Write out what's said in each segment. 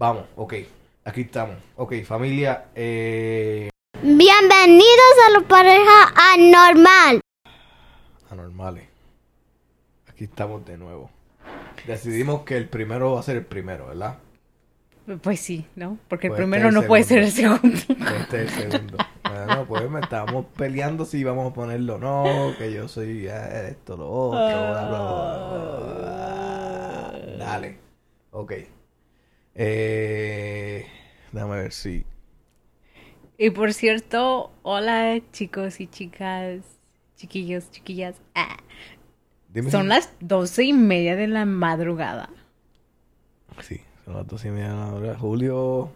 Vamos, ok. Aquí estamos. Ok, familia. Eh... Bienvenidos a la pareja anormal. Anormales. Aquí estamos de nuevo. Decidimos que el primero va a ser el primero, ¿verdad? Pues sí, ¿no? Porque el Pues primero este es no el puede ser el segundo. segundo. Este es el segundo. Bueno, pues me estábamos peleando si íbamos a ponerlo o no, que yo soy eh, esto, lo otro, bla, bla, bla, bla. Dale. Ok. Eh, déjame ver si. Y por cierto, hola chicos y chicas, chiquillos, chiquillas. Ah, Dime son si- las doce y media de la madrugada. Sí, son las dos y media de la hora. Julio.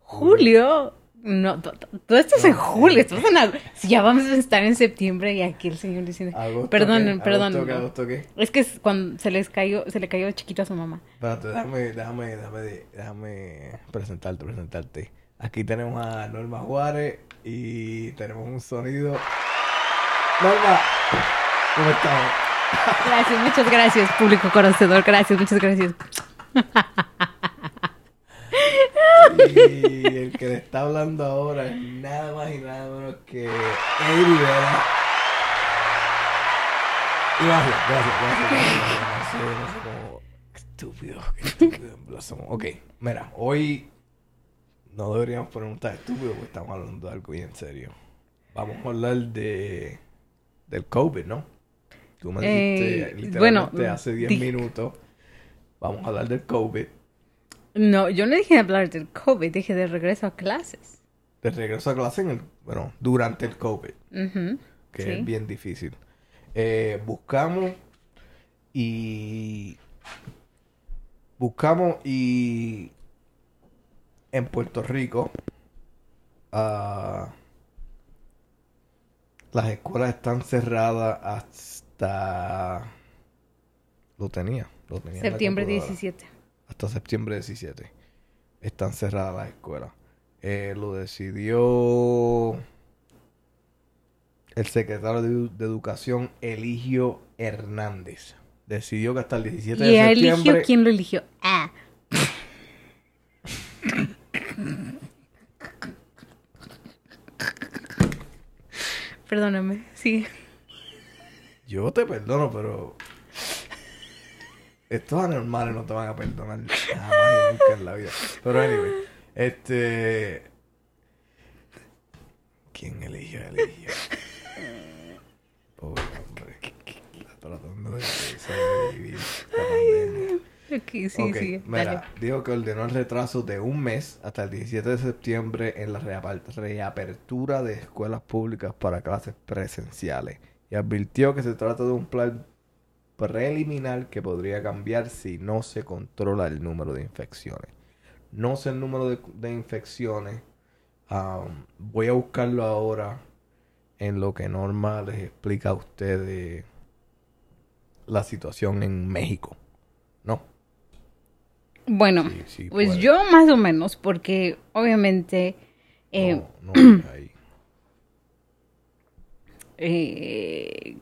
Julio. No, tú- tú estás en julio, estás en ag- si ya vamos a estar en septiembre y aquí el señor diciendo, Agosto, perdón, ¿qué? perdón. ¿Agosto qué? ¿Agosto? Es que es cuando se les cayó, se le cayó chiquito a su mamá. Espérate, déjame, déjame, déjame, déjame presentarte, presentarte. Aquí tenemos a Norma Juárez y tenemos un sonido. Norma, ¿cómo estamos? Gracias, muchas gracias, público conocedor, gracias, muchas gracias. Y el que le está hablando ahora es nada más y nada menos que Eddie Rivera. Gracias, gracias, gracias, gracias. No sé, no sé cómo. Qué estúpido, estúpido en. Ok, mira, hoy no deberíamos ponernos tan estúpidos porque estamos hablando de algo bien serio. Vamos a hablar de del COVID, ¿no? Tú me dijiste Eh, literalmente bueno, hace 10 di- minutos. Vamos a hablar del COVID. No, yo no dije de hablar del COVID, dije de regreso a clases. de regreso a clase en el, bueno, durante el COVID, que sí. es bien difícil. Eh, buscamos y buscamos y en Puerto Rico ah, las escuelas están cerradas hasta lo tenía, lo tenía Septiembre computadora. 17. Hasta septiembre 17. Están cerradas las escuelas. Eh, lo decidió el secretario de, Edu- de Educación, Eligio Hernández. Decidió que hasta el 17 ¿Y de a septiembre... eligió quién lo eligió? Ah. Perdóname, sí. Yo te perdono, pero... Estos anormales no te van a perdonar jamás y nunca en la vida. Pero anyway, este... ¿Quién eligió? Eligió. Pobre hombre. Está tratando de sobrevivir la pandemia. Sí, Ok, sí. mira, dale. dijo que ordenó el retraso de un mes hasta el 17 de septiembre en la reapertura de escuelas públicas para clases presenciales y advirtió que se trata de un plan preliminar que podría cambiar si no se controla el número de infecciones. No sé el número de, de infecciones. voy a buscarlo ahora en lo que Norma les explica a ustedes la situación en México. No. Bueno, Sí, sí, pues puede. yo más o menos, porque obviamente eh, no, no, ahí. eh,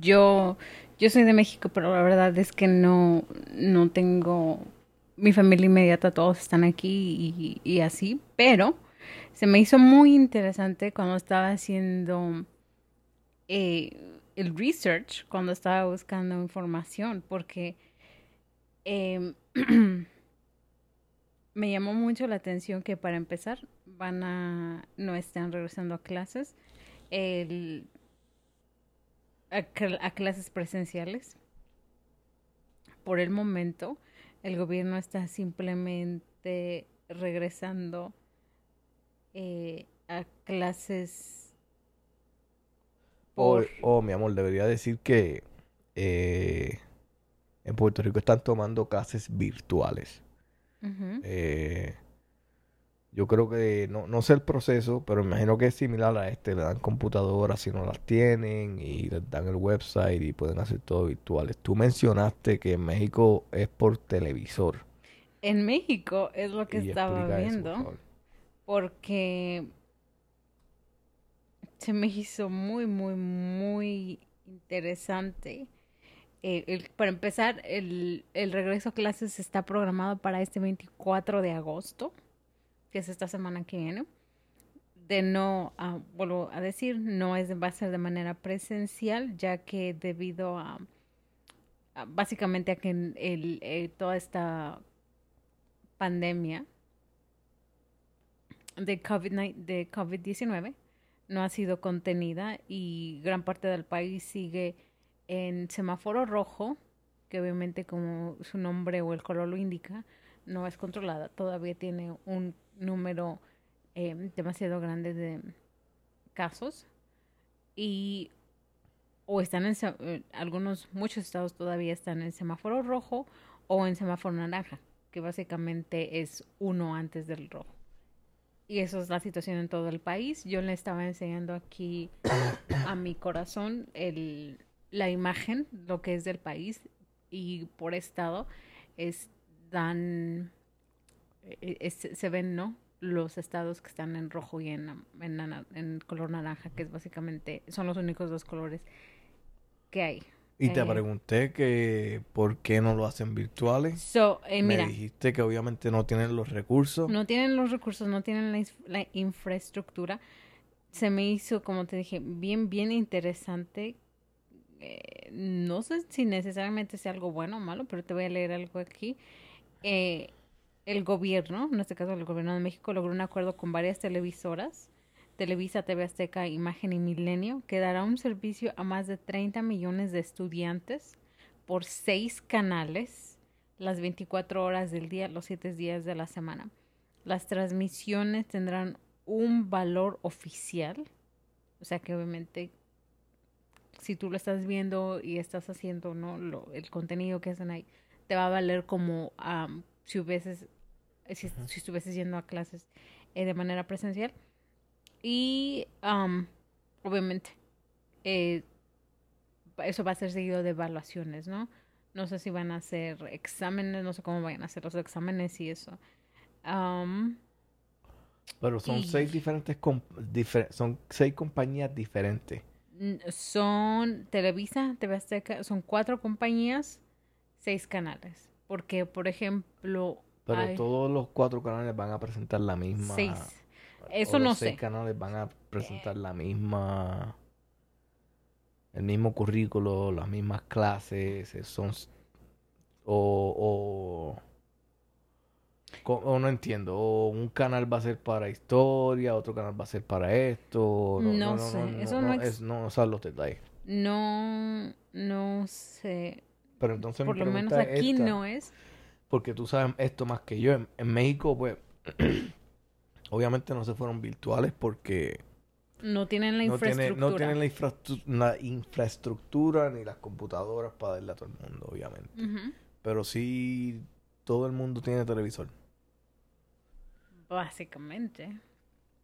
yo, yo soy de México, pero la verdad es que no, no tengo mi familia inmediata, todos están aquí y, así, pero se me hizo muy interesante cuando estaba haciendo eh, el research, cuando estaba buscando información, porque em, me llamó mucho la atención que para empezar van a no están regresando a clases. El, a, cl- a clases presenciales. Por el momento, el gobierno está simplemente regresando eh, a clases Oh, por... oh, mi amor, debería decir que eh, en Puerto Rico están tomando clases virtuales. Eh, yo creo que, no, no sé el proceso, pero imagino que es similar a este. Le dan computadoras si no las tienen y les dan el website y pueden hacer todo virtuales. Tú mencionaste que en México es por televisor. En México es lo que Y estaba eso, por viendo. favor. porque se me hizo muy, muy, muy interesante eh, el- para empezar, el, el regreso a clases está programado para este 24 de agosto, que es esta semana que viene. De no, ah, vuelvo a decir, no es, va a ser de manera presencial, ya que debido a, básicamente a que el, eh, toda esta pandemia de COVID-19 de COVID-19 no ha sido contenida y gran parte del país sigue en semáforo rojo, que obviamente como su nombre o el color lo indica, no es controlada. Todavía tiene un número eh, demasiado grande de casos y o están en eh, algunos muchos estados todavía están en semáforo rojo o en semáforo naranja, que básicamente es uno antes del rojo. Y eso es la situación en todo el país. Yo le estaba enseñando aquí a mi corazón el, la imagen, lo que es del país, y por estado es dan, es- se ven, ¿no? Los estados que están en rojo y en, en, en color naranja, que es básicamente, son los únicos dos colores que hay. Y te Eh, pregunté que por qué no lo hacen virtuales. So, eh, Me mira, dijiste que obviamente no tienen los recursos. no tienen los recursos, no tienen la, la infraestructura. Se me hizo, como te dije, bien, bien interesante. Eh, no sé si necesariamente sea algo bueno o malo, pero te voy a leer algo aquí. Eh, el gobierno, en este caso el gobierno de México, logró un acuerdo con varias televisoras, Televisa, TV Azteca, Imagen y Milenio, que dará un servicio a más de 30 millones de estudiantes por seis canales, las 24 horas del día, los 7 días de la semana. Las transmisiones tendrán un valor oficial, o sea que obviamente si tú lo estás viendo y estás haciendo no lo, el contenido que hacen ahí te va a valer como am, si hubieses si, si estuvieses yendo a clases eh, de manera presencial y am, obviamente eh, eso va a ser seguido de evaluaciones no no sé si van a hacer exámenes no sé cómo vayan a hacer los exámenes y eso Am, Pero son Y- seis diferentes difer- son seis compañías diferentes. Son Televisa, TV Azteca, son cuatro compañías, seis canales. Porque, por ejemplo, Pero todos los cuatro canales van a presentar la misma. seis. Eso los no seis sé. canales van a presentar la misma. El mismo currículo, las mismas clases. eh, Son. O. O, no entiendo. O un canal va a ser para historia, otro canal va a ser para esto. No sé, eso no es, no, no los detalles. No, no sé. Pero entonces Por lo menos aquí esta. no es. Porque tú sabes esto más que yo. En, en México, pues, obviamente no se fueron virtuales porque No tienen la no, tiene- infraestructura. no tienen la, infraestructura ni las computadoras para darle a todo el mundo, obviamente. Pero sí, todo el mundo tiene televisor. Básicamente.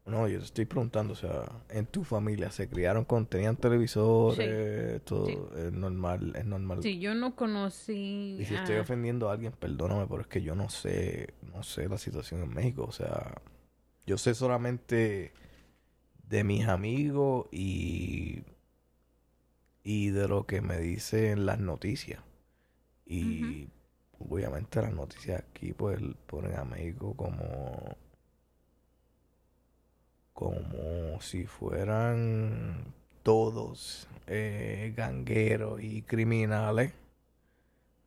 No, yo te estoy preguntando, o sea, en tu familia se criaron con, tenían televisores, todo Sí. es normal, es normal. Sí, yo no conocí. Y si estoy ofendiendo a alguien, perdóname, pero es que yo no sé, no sé la situación en México. O sea, yo sé solamente de mis amigos y, y de lo que me dicen las noticias. Y obviamente las noticias aquí pues ponen a México como como si fueran todos eh, gangueros y criminales.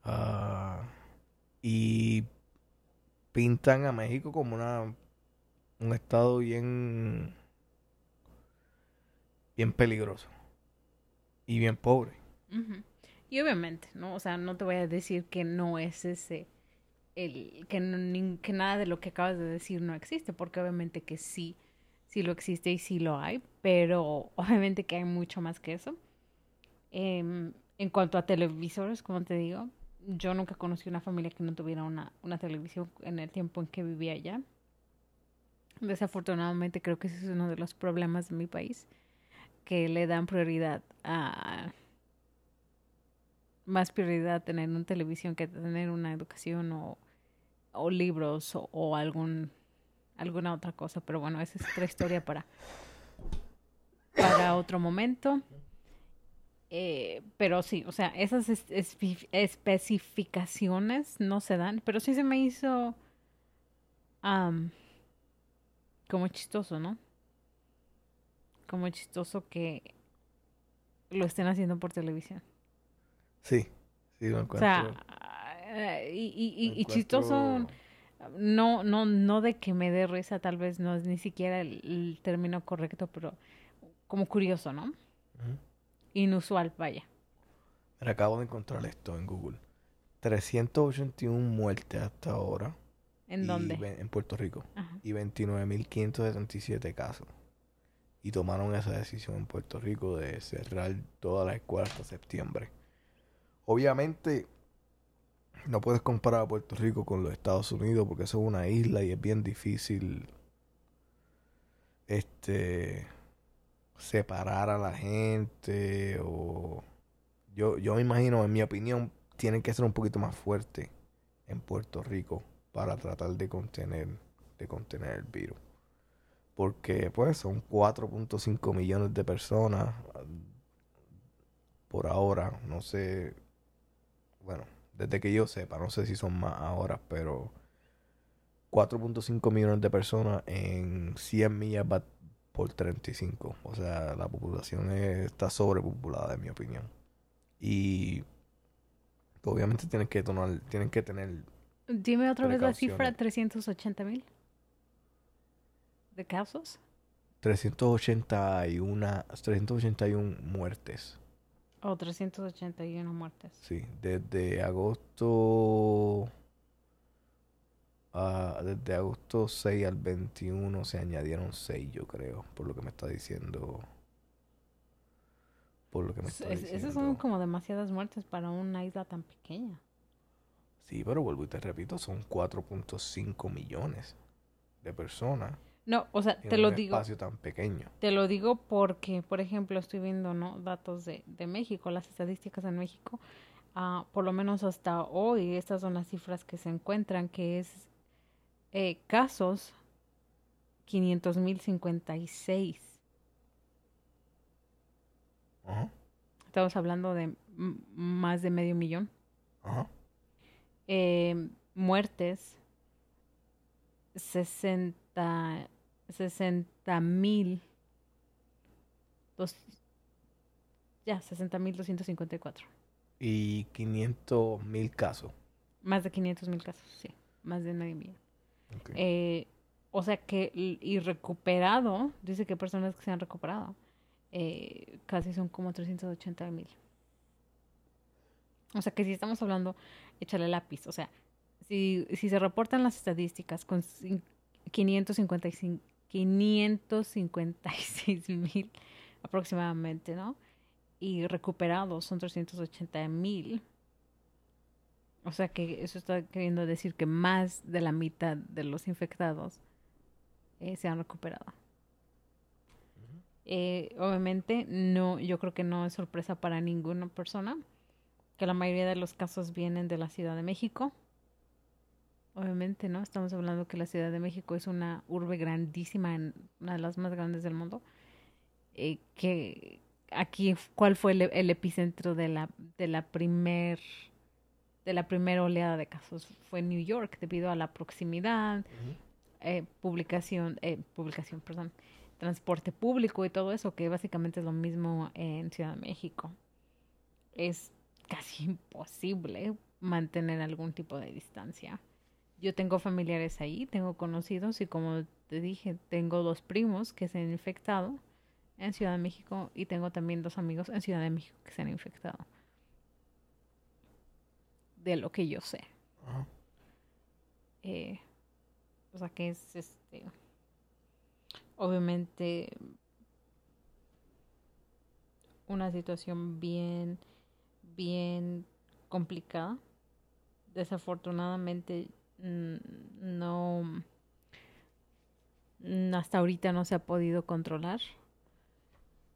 Ah, y pintan a México como una un estado bien bien peligroso y bien pobre. Y obviamente, ¿no? O sea, no te voy a decir que no es ese, el, que, no- que nada de lo que acabas de decir no existe, porque obviamente que sí, sí lo existe y sí lo hay, pero obviamente que hay mucho más que eso. Em, en cuanto a televisores, como te digo, yo nunca conocí una familia que no tuviera una, una televisión en el tiempo en que vivía allá. Desafortunadamente creo que ese es uno de los problemas de mi país, que le dan prioridad a más prioridad tener una televisión que tener una educación o, o libros o algún alguna otra cosa. Pero bueno, esa es otra historia para, para otro momento. Eh, pero sí, o sea, esas es- espe- especificaciones no se dan, pero sí se me hizo am, como chistoso, ¿no? Como chistoso que lo estén haciendo por televisión. Sí, sí, lo O sea, eh, y, y- y- lo y chistoso, no, no, no de que me dé risa, tal vez no es ni siquiera el, el término correcto, pero como curioso, ¿no? Inusual, vaya. Acabo de encontrar esto en Google. 381 muertes hasta ahora. ¿En dónde? ve- En Puerto Rico. Ajá. Y 29.577 casos. Y tomaron esa decisión en Puerto Rico de cerrar todas las escuelas hasta septiembre. Obviamente, no puedes comparar a Puerto Rico con los Estados Unidos porque eso es una isla y es bien difícil este separar a la gente o yo, yo me imagino, en mi opinión, tienen que ser un poquito más fuertes en Puerto Rico para tratar de contener, de contener el virus. Porque pues son 4.5 millones de personas ah, por ahora, no sé, bueno, desde que yo sepa, no sé si son más ahora, pero 4.5 millones de personas en 100 millas va por 35. O sea, la población es- está sobrepopulada, en mi opinión. Y obviamente tienen que tomar, tienen que tener Dime otra vez la cifra, Precauciones. 380 mil de casos. 381, 381 muertes. O 381 muertes. Sí, desde agosto ah, desde agosto 6 al 21 se añadieron 6, yo creo, por lo que me está diciendo. Por lo que me está Es- esas diciendo. son como demasiadas muertes para una isla tan pequeña. Sí, pero vuelvo y te repito, son 4.5 millones de personas No, o sea, en te un lo digo. espacio tan pequeño. Te lo digo porque, por ejemplo, estoy viendo ¿no? datos de, de México, las estadísticas en México. ah, por lo menos hasta hoy, estas son las cifras que se encuentran, que es eh, casos 500.056. Ajá, Estamos hablando de más de medio millón. Eh, muertes 60 60 mil ya 60 mil 254 Y 500 mil casos. más de 500 mil casos sí. Más de medio millón Ok. Eh, o sea que y recuperado dice que personas que se han recuperado eh, casi son como 380 mil. O sea que si estamos hablando échale lápiz. O sea si, si se reportan las estadísticas con cin- 555 556 mil aproximadamente no y recuperados son 380 mil o sea que eso está queriendo decir que más de la mitad de los infectados eh, se han recuperado. Eh, obviamente, no, yo creo que no es sorpresa para ninguna persona que la mayoría de los casos vienen de la Ciudad de México. Obviamente, ¿no? Estamos hablando que la Ciudad de México es una urbe grandísima, en- una de las más grandes del mundo. Eh, que aquí, ¿cuál fue el, el epicentro de la, de la primer de la primera oleada de casos? Fue New York, debido a la proximidad, eh, publicación, eh, publicación, perdón, transporte público y todo eso, que básicamente es lo mismo en Ciudad de México. Es casi imposible mantener algún tipo de distancia. Yo tengo familiares ahí, tengo conocidos y como te dije, tengo dos primos que se han infectado en Ciudad de México y tengo también dos amigos en Ciudad de México que se han infectado. De lo que yo sé. Ajá. Eh, o sea que es este. Obviamente. Una situación bien. Bien complicada. Desafortunadamente. No. Hasta ahorita no se ha podido controlar.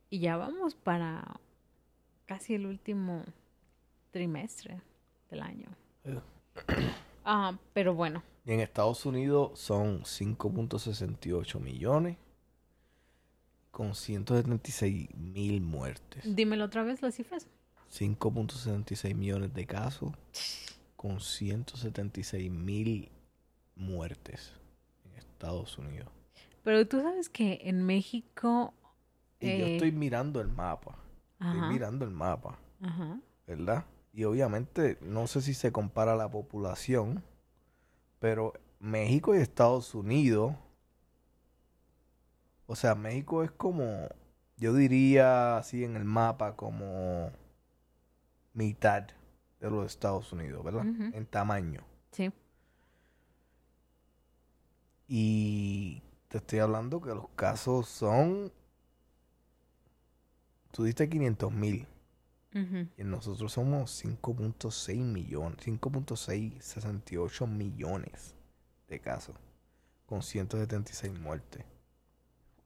Y ya vamos para casi el último trimestre del año. Eh. Ah, pero bueno. Y en Estados Unidos son 5.68 millones con 176 mil muertes. Dímelo otra vez las cifras. 5.76 millones de casos con 176 mil muertes en Estados Unidos. Pero tú sabes que en México... Y yo eh, estoy mirando el mapa. Ajá. Estoy mirando el mapa, Ajá. ¿verdad? Y obviamente no sé si se compara la población, pero México y Estados Unidos, o sea, México es como, yo diría así en el mapa, como mitad de los Estados Unidos, ¿verdad? En tamaño. Sí. Y te estoy hablando que los casos son, tú diste 500 mil. Y nosotros somos 5.6 millones, 5.668 millones de casos, con 176 muertes.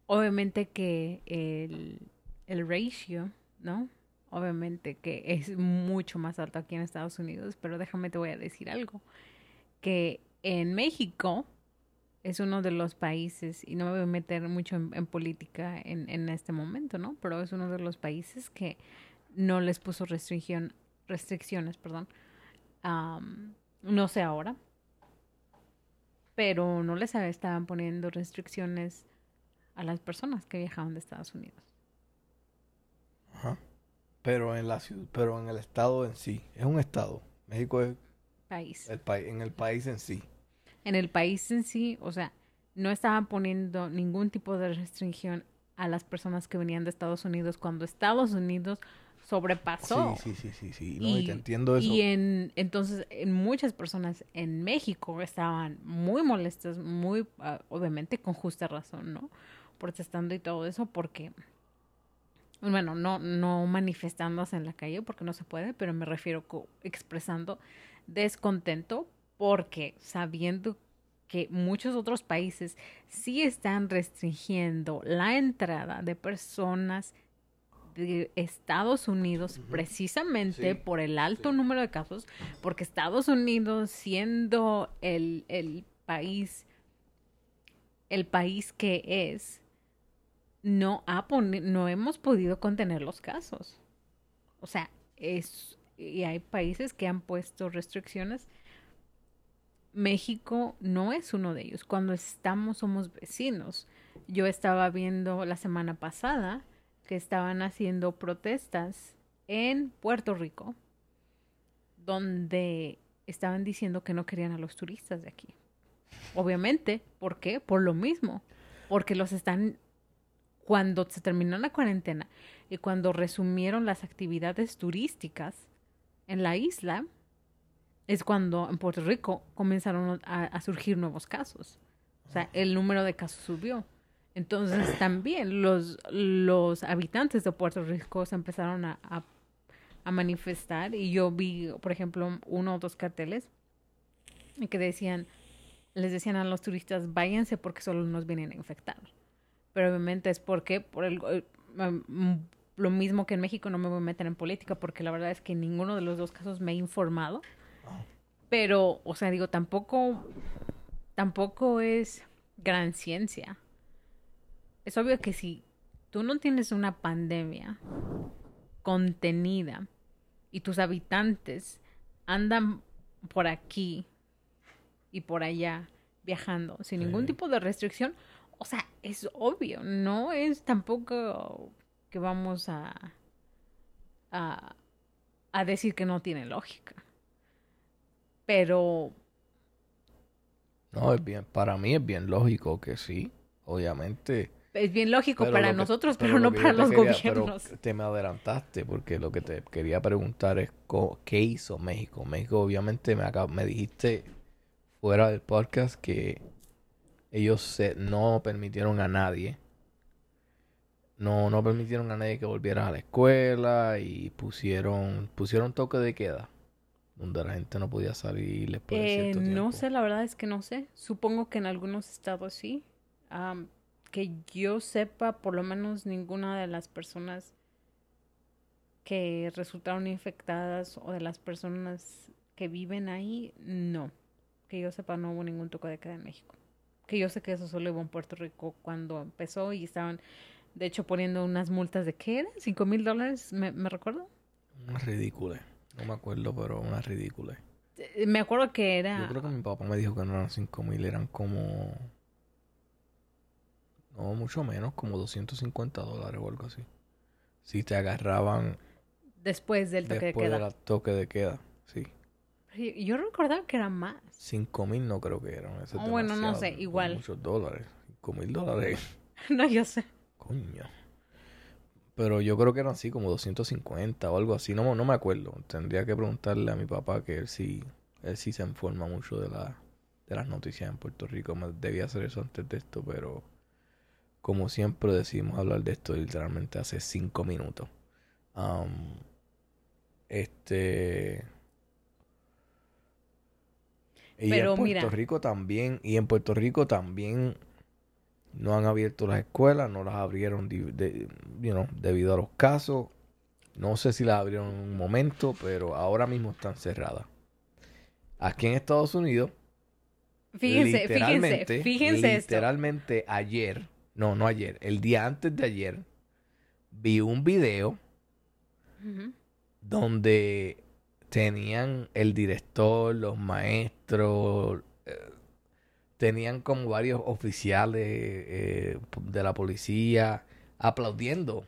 Obviamente que el, el ratio, ¿no? Obviamente que es mucho más alto aquí en Estados Unidos, pero déjame te voy a decir algo, que en México es uno de los países, y no me voy a meter mucho en, política en, en este momento, ¿no? Pero es uno de los países que no les puso restricción, restricciones, perdón. Am, no sé ahora, pero no les estaban poniendo restricciones a las personas que viajaban de Estados Unidos. Pero en la ciudad, pero en el estado en sí, es un estado. México es País. el país, en el país en sí. En el país en sí, o sea, no estaban poniendo ningún tipo de restricción a las personas que venían de Estados Unidos cuando Estados Unidos sobrepasó. Sí, sí, sí, sí, sí. No, y, te entiendo eso. y en, entonces en muchas personas en México estaban muy molestas, muy, ah, obviamente con justa razón, ¿no? Protestando y todo eso porque, bueno, no, no manifestándose en la calle porque no se puede, pero me refiero expresando descontento porque sabiendo que muchos otros países sí están restringiendo la entrada de personas de Estados Unidos precisamente Sí, por el alto sí. número de casos, porque Estados Unidos siendo el, el país, el país que es, no, ha no hemos podido contener los casos. O sea, es, y hay países que han puesto restricciones. México no es uno de ellos. Cuando estamos somos vecinos. Yo estaba viendo la semana pasada que estaban haciendo protestas en Puerto Rico, donde estaban diciendo que no querían a los turistas de aquí. Obviamente, ¿por qué? Por lo mismo, porque los están cuando se terminó la cuarentena y cuando resumieron las actividades turísticas en la isla, es cuando en Puerto Rico comenzaron a, a surgir nuevos casos. O sea, el número de casos subió. Entonces también los, los habitantes de Puerto Rico se empezaron a, a, a manifestar y yo vi, por ejemplo, uno o dos carteles que decían, les decían a los turistas, váyanse porque solo nos vienen a infectar. Pero obviamente es porque, por el, eh, mm, lo mismo que en México no me voy a meter en política porque la verdad es que en ninguno de los dos casos me he informado. Pero, o sea, digo, tampoco, tampoco es gran ciencia. Es obvio que si tú no tienes una pandemia contenida y tus habitantes andan por aquí y por allá viajando sin Sí. ningún tipo de restricción, o sea, es obvio, no es tampoco que vamos a, a, a decir que no tiene lógica. Pero No, es bien, para mí es bien lógico que sí, obviamente. es bien lógico Pero para que- nosotros, pero no para los quería- pero gobiernos. te me adelantaste porque lo que te quería preguntar es qué hizo México. México obviamente me, acab- me dijiste fuera del podcast que ellos se, no permitieron a nadie. No, no permitieron a nadie que volviera a la escuela y pusieron, pusieron toque de queda. Donde la gente no podía salir después de Eh, no sé, la verdad es que no sé. Supongo que en algunos estados sí. Am, que yo sepa, por lo menos ninguna de las personas que resultaron infectadas o de las personas que viven ahí, no. Que yo sepa, no hubo ningún toque de queda en México. Que yo sé que eso solo hubo en Puerto Rico cuando empezó y estaban de hecho poniendo unas multas de qué era, cinco mil dólares, me, recuerdo. Una ridícula. No me acuerdo, pero una ridícula. Eh, Me acuerdo que era... Yo creo que mi papá me dijo que no eran 5 mil, eran como... No, mucho menos, como 250 dólares o algo así. Si te agarraban Después del toque después de queda. del toque de queda, sí. Yo, recordaba que era más. 5 mil no creo que eran. eso es bueno, no sé, igual. Muchos dólares. 5 mil dólares. no, yo sé. Coño. Pero yo creo que eran así como 250 o algo así. No, no me acuerdo. Tendría que preguntarle a mi papá que él sí, él sí se informa mucho de, la, de las noticias en Puerto Rico. Me- Debía hacer eso antes de esto, pero como siempre decidimos hablar de esto literalmente hace 5 minutos. Este... Y Pero en Puerto mira. Rico también, y en Puerto Rico también no han abierto las escuelas, no las abrieron de- you know, debido a los casos. No sé si las abrieron en un momento, pero ahora mismo están cerradas. Aquí en Estados Unidos, Fíjense, fíjense, literalmente, fíjense esto. literalmente ayer, no, no ayer, el día antes de ayer, vi un video donde tenían el director, los maestros, eh, tenían como varios oficiales eh, de la policía aplaudiendo,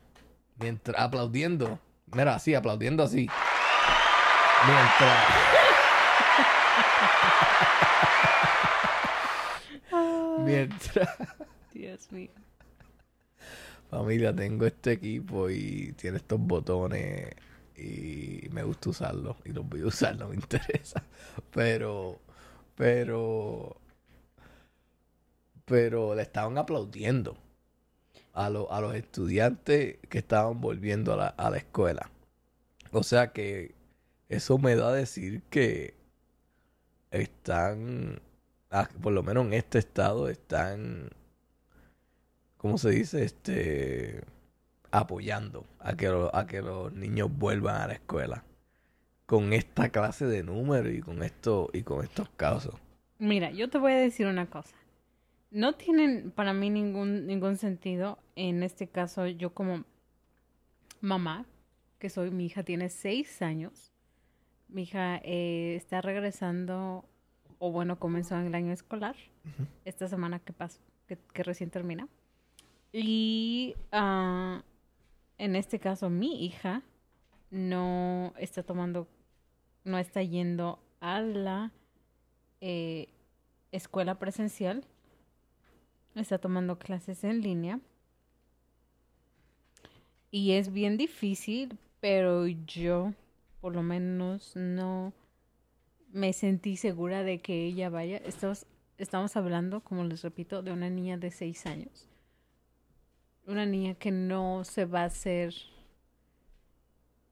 mientras aplaudiendo, mira así, aplaudiendo así, mientras mientras Dios mío. Familia, tengo este equipo y tiene estos botones y me gusta usarlos y los voy a usar, no me interesa. Pero, pero, pero le estaban aplaudiendo a, lo- a los estudiantes que estaban volviendo a la, a la escuela. O sea que eso me da a decir que están, ah, por lo menos en este estado, están ¿cómo se dice? Este, apoyando a que, lo- a que los niños vuelvan a la escuela con esta clase de números y con esto y con estos casos. Mira, yo te voy a decir una cosa. No tienen para mí ningún, ningún sentido. En este caso, yo como mamá, que soy, mi hija tiene seis años. Mi hija eh, está regresando, o bueno, comenzó en el año escolar, esta semana que pasó, que, que recién termina. Y ah, en este caso, mi hija no está tomando, no está yendo a la eh, escuela presencial, está tomando clases en línea. Y es bien difícil, pero yo por lo menos no me sentí segura de que ella vaya. Estamos, estamos hablando, como les repito, de una niña de seis años. Una niña que no se va a hacer,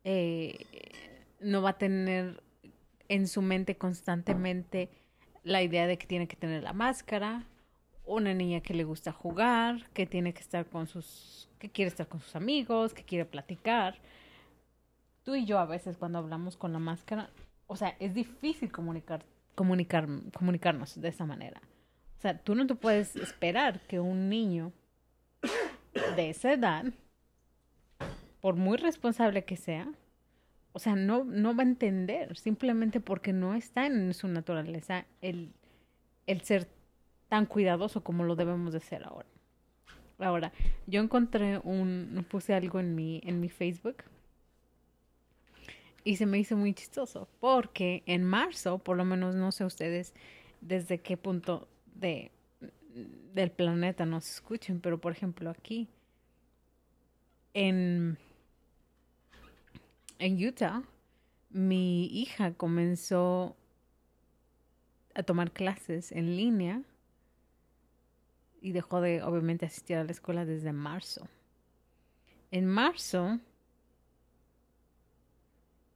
eh, no va a tener en su mente constantemente la idea de que tiene que tener la máscara, una niña que le gusta jugar, que tiene que estar con sus, que quiere estar con sus amigos, que quiere platicar. Tú y yo a veces cuando hablamos con la máscara, o sea, es difícil comunicar, comunicar, comunicarnos de esa manera. O sea, tú no te puedes esperar que un niño de esa edad, por muy responsable que sea, o sea, no, no va a entender, simplemente porque no está en su naturaleza el, el ser tan cuidadoso como lo debemos de ser ahora. Ahora, yo encontré un, puse algo en mi, en mi Facebook y se me hizo muy chistoso porque en marzo, por lo menos no sé ustedes desde qué punto de, del planeta nos escuchen, pero por ejemplo aquí en, en Utah, mi hija comenzó a tomar clases en línea y dejó de obviamente asistir a la escuela desde marzo. En marzo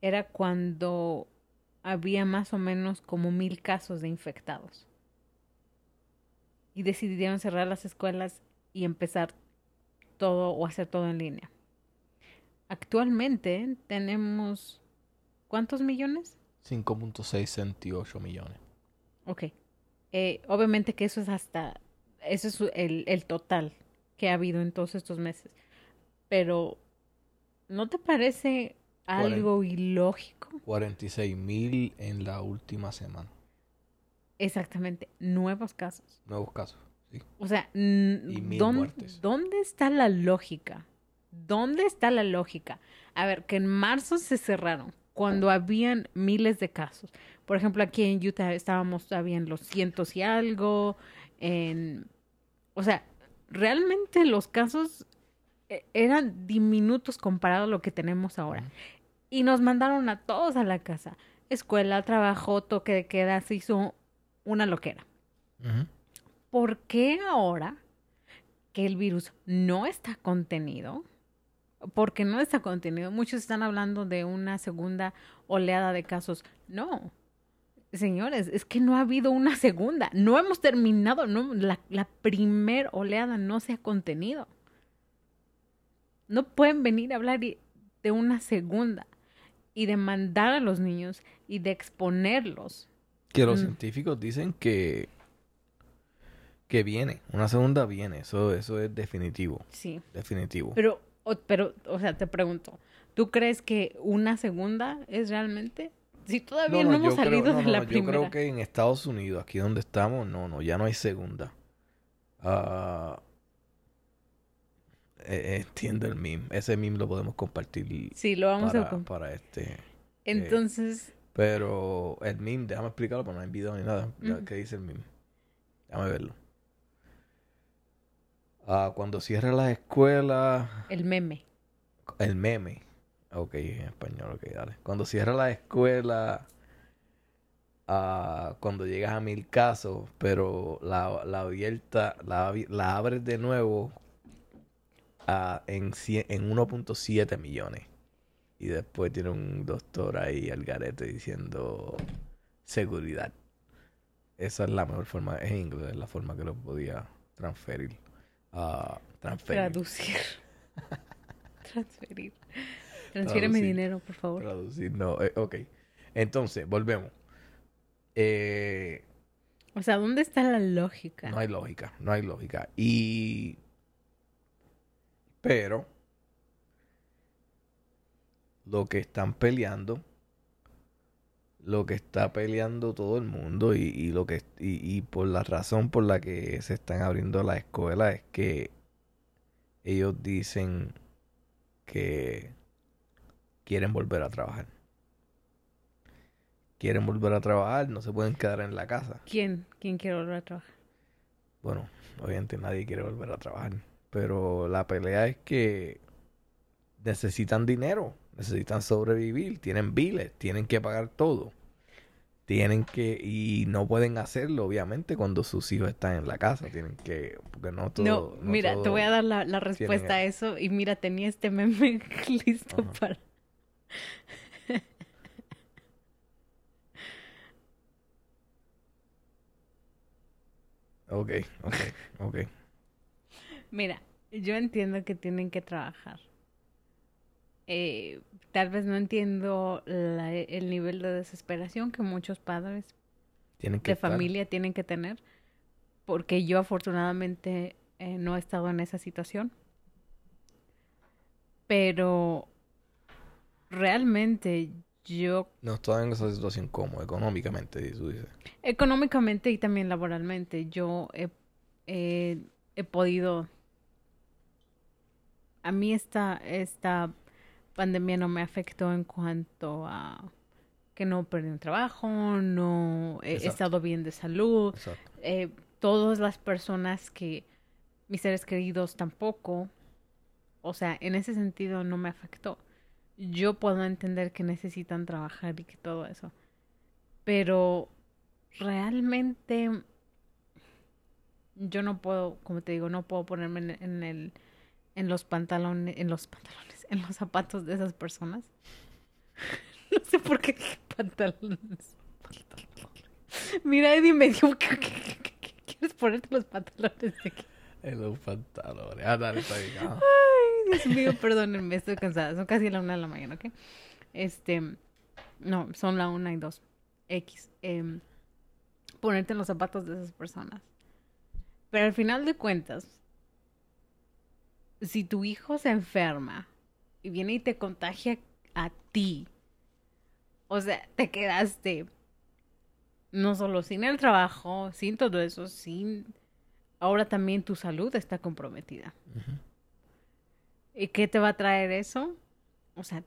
era cuando había más o menos como mil casos de infectados. Y decidieron cerrar las escuelas y empezar todo o hacer todo en línea. Actualmente tenemos ¿cuántos millones? 5.668 millones. Ok. Eh, obviamente que eso es hasta, eso es el, el total que ha habido en todos estos meses. pero ¿no te parece algo ilógico? 46 mil en la última semana. Exactamente, nuevos casos. Nuevos casos, sí. O sea, Y mil ¿dónde, muertes. ¿dónde está la lógica? ¿Dónde está la lógica? A ver, que en marzo se cerraron cuando habían miles de casos. Por ejemplo, aquí en Utah estábamos todavía en los cientos y algo. En, o sea, realmente los casos eh, eran diminutos comparado a lo que tenemos ahora. Y nos mandaron a todos a la casa. Escuela, trabajo, toque de queda, se hizo una loquera. ¿Por qué ahora que el virus no está contenido? Porque no está contenido. Muchos están hablando de una segunda oleada de casos. No. Señores, es que no ha habido una segunda. No hemos terminado. No, la, la primer oleada no se ha contenido. No pueden venir a hablar de una segunda y de mandar a los niños y de exponerlos. Que los Mm. científicos dicen que que viene, una segunda viene, eso eso es definitivo, Sí. definitivo. Pero, o, pero, o sea, te pregunto, ¿tú crees que una segunda es realmente? Si todavía no, hemos yo creo- salido no, de no, la no, yo primera. creo que en Estados Unidos, aquí donde estamos, no, no, ya no hay segunda. Ah, eh, entiendo el meme, ese meme lo podemos compartir Sí, lo vamos para, a... para este. Entonces, Pero el meme, déjame explicarlo, porque no hay video ni nada. Ujú. ¿Qué dice el meme? Déjame verlo. Ah, cuando cierre las escuelas, el meme. el meme. Ok, en español, ok, dale. Cuando cierra la escuela, ah, cuando llegas a mil casos, pero la, la abierta, la, la abres de nuevo ah, en, cien- en 1.7 millones. Y después tiene un doctor ahí al garete diciendo seguridad. Esa es la mejor forma, es en inglés, es la forma que lo podía transferir. Transferir. Traducir. Transferir. Transfiere mi dinero, por favor. Traducir, no, eh, ok. Entonces, volvemos. Eh, O sea, ¿dónde está la lógica? no hay lógica, no hay lógica. Y... Pero... Lo que están peleando... Lo que está peleando todo el mundo y, y lo que y, y por la razón por la que se están abriendo las escuelas es que ellos dicen que quieren volver a trabajar. Quieren volver a trabajar, no se pueden quedar en la casa. ¿Quién? ¿Quién quiere volver a trabajar? Bueno, obviamente nadie quiere volver a trabajar, pero la pelea es que necesitan dinero, necesitan sobrevivir, tienen biles, tienen que pagar todo. Tienen que, y no pueden hacerlo, obviamente, cuando sus hijos están en la casa. Tienen que, porque no todo. no, mira, te voy a dar la, la respuesta a eso. Y mira, tenía este meme listo Ajá. para... Ok, ok, ok. Mira, yo entiendo que tienen que trabajar. Eh, tal vez no entiendo la- el nivel de desesperación que muchos padres Tienen que de estar- familia tienen que tener, porque yo afortunadamente eh, no he estado en esa situación. Pero realmente yo No están en esa situación cómoda, económicamente, tú dices. Económicamente y también laboralmente, yo he, he- he podido... A mí esta, esta pandemia no me afectó en cuanto a que no perdí un trabajo, no he, he Exacto. estado bien de salud, eh, todas las personas que mis seres queridos tampoco, o sea, en ese sentido no me afectó. Yo puedo entender que necesitan trabajar y que todo eso, pero realmente yo no puedo, como te digo, no puedo ponerme en, en el en los pantalones, en los pantalones, en los zapatos de esas personas. no sé por qué dije pantalones. Mira, Eddie me dijo que, quieres ponerte los pantalones de aquí. En los pantalones. Ah, dale, está bien. ah. Ay, Dios mío, perdónenme, estoy cansada. Son casi la una de la mañana, ¿ok? Este, no, son la una y dos. X. em, ponerte en los zapatos de esas personas. Pero al final de cuentas, si tu hijo se enferma y viene y te contagia a ti, o sea, te quedaste no solo sin el trabajo, sin todo eso, sin... Ahora también tu salud está comprometida. ¿Y qué te va a traer eso? O sea,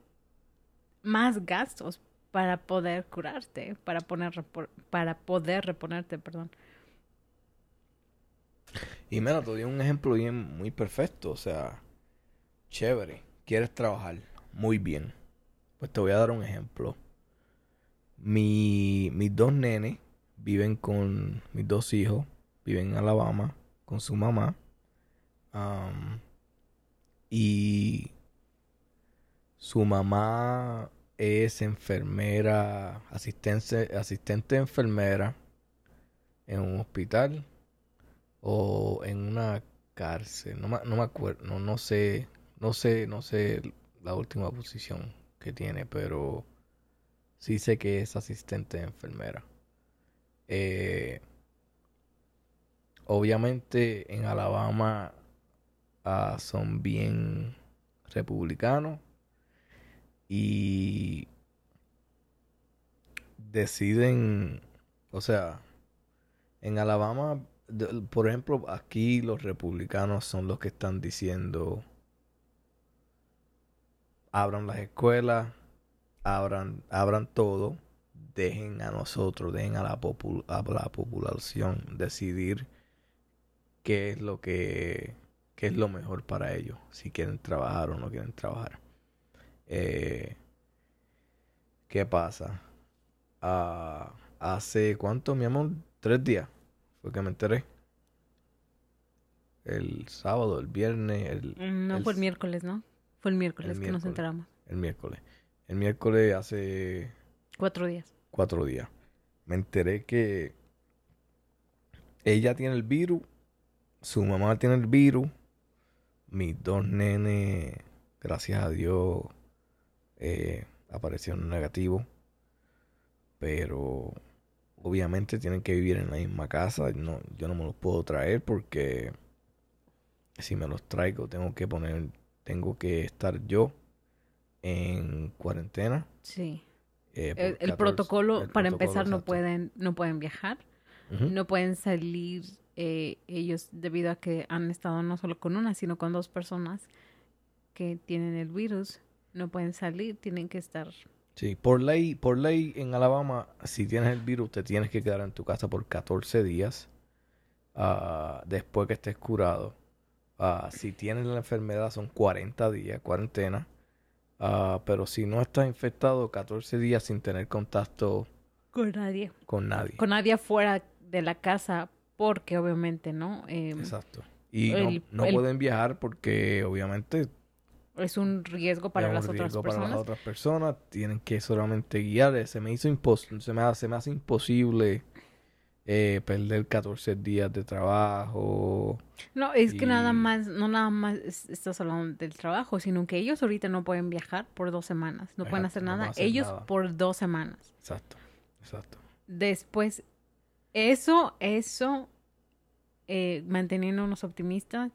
más gastos para poder curarte, para, poner, para poder reponerte, perdón. Y mira, te doy un ejemplo bien, muy perfecto, o sea, chévere, quieres trabajar muy bien. Pues te voy a dar un ejemplo. Mi, mis dos nenes viven con mis dos hijos, viven en Alabama con su mamá. y su mamá es enfermera, asistente, asistente enfermera en un hospital o en una cárcel. No, no me acuerdo, no, no sé, no sé, no sé la última posición que tiene, pero sí sé que es asistente enfermera. Eh, obviamente en Alabama ah, son bien republicanos y deciden, o sea, en Alabama, por ejemplo, aquí los republicanos son los que están diciendo, abran las escuelas, abran, abran todo, dejen a nosotros, dejen a la, a la población decidir qué es lo que qué es lo mejor para ellos, si quieren trabajar o no quieren trabajar. Eh, ¿Qué pasa? Ah, hace cuánto, mi amor, tres días fue que me enteré. El sábado, el viernes, el... Mm, no, fue el miércoles, ¿no? Fue el miércoles que nos enteramos. El miércoles. El miércoles hace... Cuatro días. Cuatro días. Me enteré que ella tiene el virus, su mamá tiene el virus, mis dos nenes, gracias a Dios, eh, aparecieron negativos. Pero obviamente tienen que vivir en la misma casa. No, yo no me los puedo traer porque si me los traigo tengo que poner, tengo que estar yo en cuarentena. Sí. Eh, el, protocolo, para empezar, no pueden, no pueden viajar, no pueden salir eh, ellos debido a que han estado no solo con una, sino con dos personas que tienen el virus no pueden salir, tienen que estar. Sí, por ley, por ley en Alabama, si tienes el virus, te tienes que quedar en tu casa por 14 días uh, después que estés curado. Uh, si tienes la enfermedad, son 40 días, cuarentena. Uh, pero si no estás infectado, 14 días sin tener contacto con nadie. Con nadie. Con nadie fuera de la casa, porque obviamente, ¿no? Eh, Exacto. Y no, pueden viajar porque obviamente es un riesgo para las otras personas. para las otras personas. Tienen que solamente guiar. Se me hizo imposible, se me hace, me hace imposible eh, perder 14 días de trabajo. No, es que nada más, no nada más estás hablando del trabajo, sino que ellos ahorita no pueden viajar por dos semanas. No pueden hacer nada. ellos por dos semanas. Exacto, exacto. Después, eso, eso, eh, manteniéndonos optimistas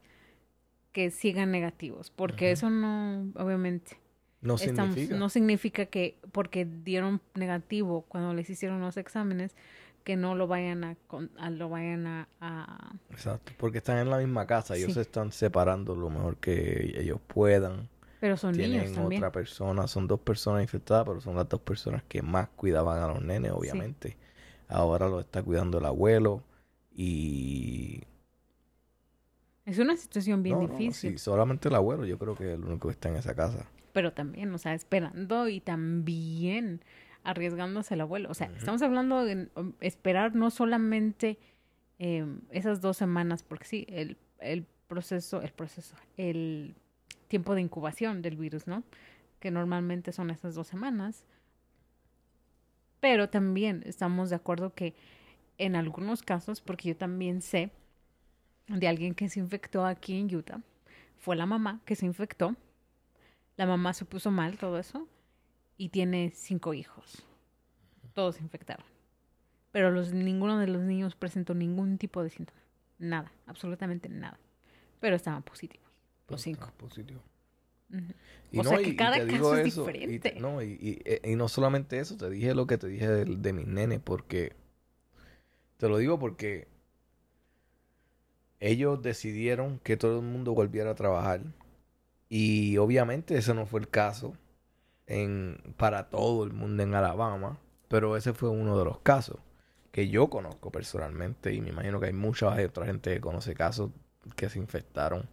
que sigan negativos, porque eso no, obviamente, no significa. no significa que porque dieron negativo cuando les hicieron los exámenes que no lo vayan a, lo vayan a, exacto porque están en la misma casa ellos se están separando lo mejor que ellos puedan. Pero son tienen niños también. otra persona son dos personas infectadas pero son las dos personas que más cuidaban a los nenes obviamente. Ahora lo está cuidando el abuelo y es una situación bien difícil. sí, solamente el abuelo yo creo que es el único que está en esa casa. Pero también, o sea, esperando y también arriesgándose el abuelo. O sea, estamos hablando de um, esperar no solamente em, esas dos semanas, porque sí, el, el proceso, el proceso, el tiempo de incubación del virus, ¿no? Que normalmente son esas dos semanas. Pero también estamos de acuerdo que en algunos casos, porque yo también sé de alguien que se infectó aquí en Utah. Fue la mamá que se infectó. La mamá se puso mal, todo eso. Y tiene cinco hijos. Todos se infectaron. Pero los, ninguno de los niños presentó ningún tipo de síntoma. Nada, absolutamente nada. Pero estaban positivos. Los cinco. Positivo. Y O no, sea, que y cada te digo caso es eso, y te- diferente. no, y, y- eh, y no solamente eso, te dije lo que te dije de, de mis nenes, porque te lo digo porque ellos decidieron que todo el mundo volviera a trabajar. Y obviamente ese no fue el caso en, para todo el mundo en Alabama, pero ese fue uno de los casos que yo conozco personalmente y me imagino que hay mucha otra gente que conoce casos que se infectaron.